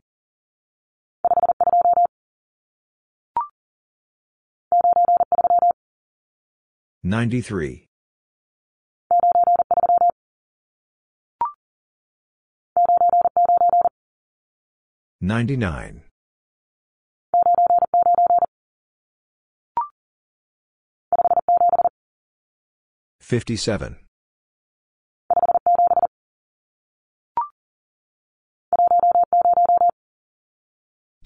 S1: 93. 99. 57.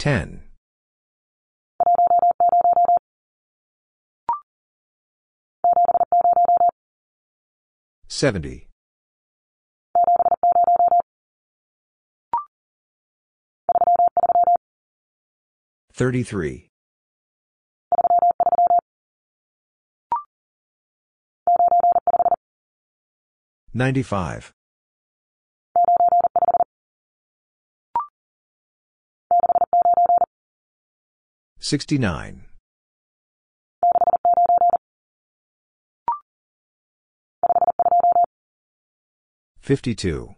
S1: 10. 70. 33. 95. 69. 52.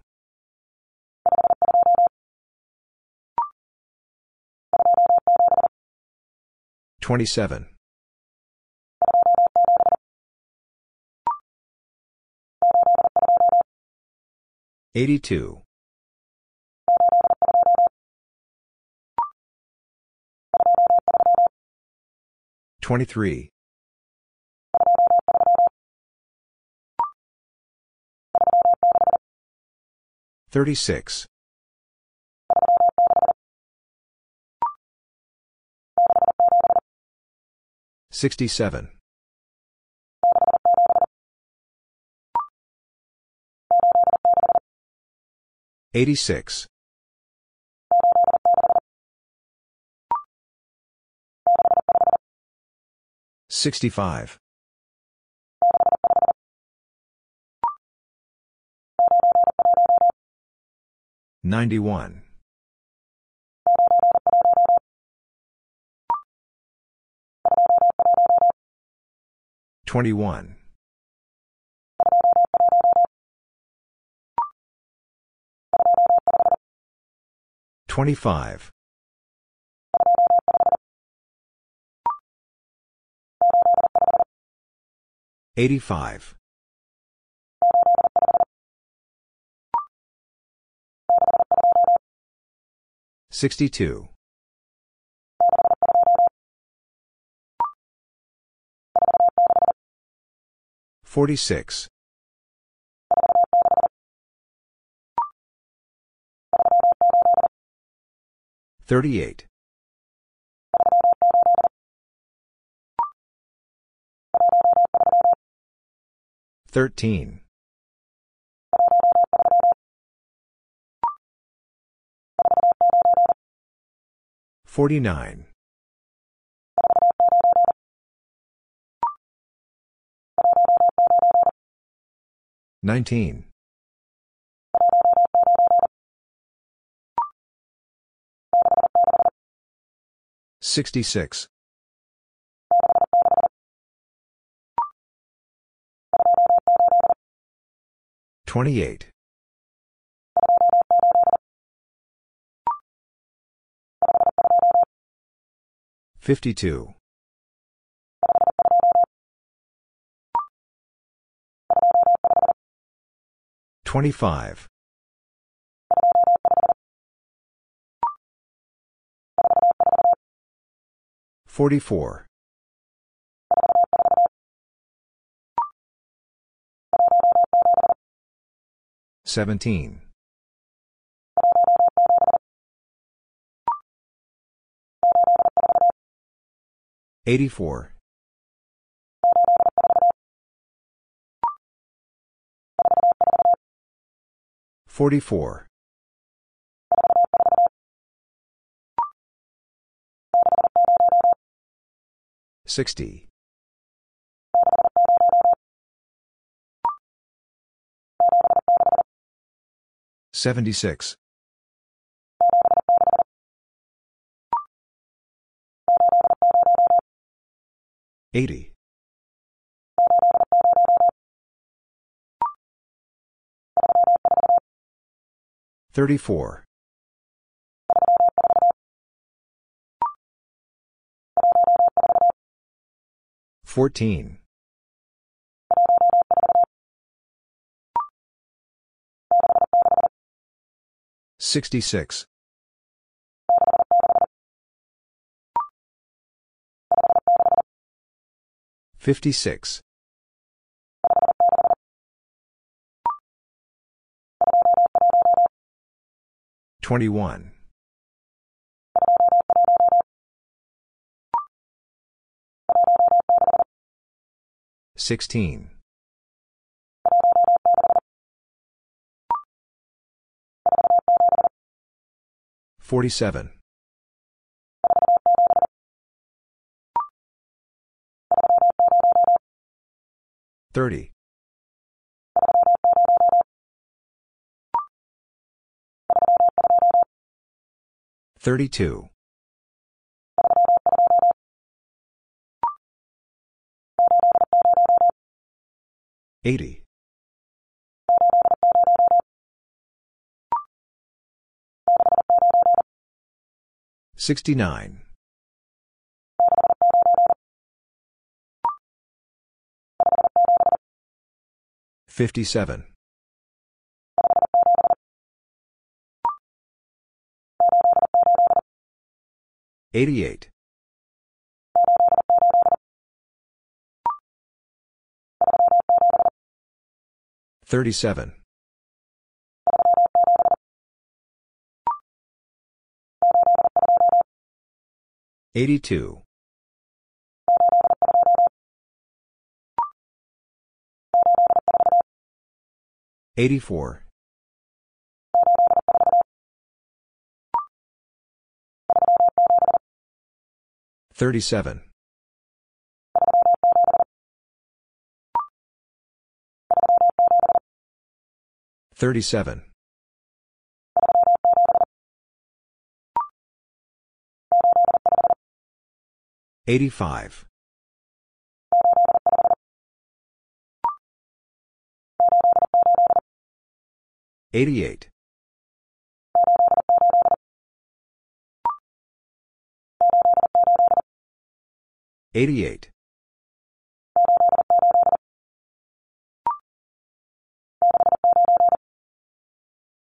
S1: 27. 82. 23. 36. 67. 86. 65. 91. 21. 25. 85. 62. 46. 38. 13. 49. 19. 66. 28. 52. 25. 44. 17. 84. 44. 60. 76. 80. 34. 14. 66. 56. 21. 16. 47. 30. 32. 80. 69. 57. 88. 37. 82. 84. 37. 37. 85. 88. 88.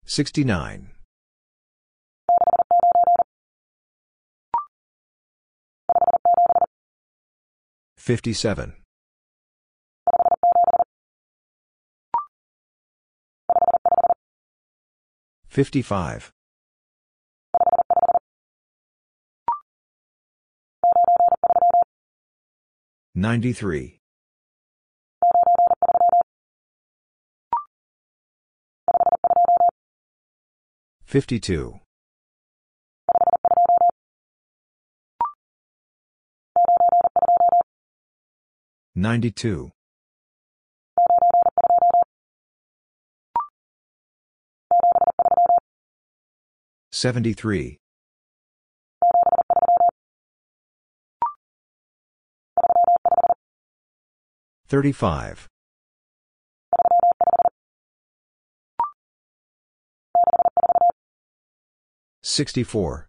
S1: 69. 57. 55. 93. 52. 92. 73. 35. 64.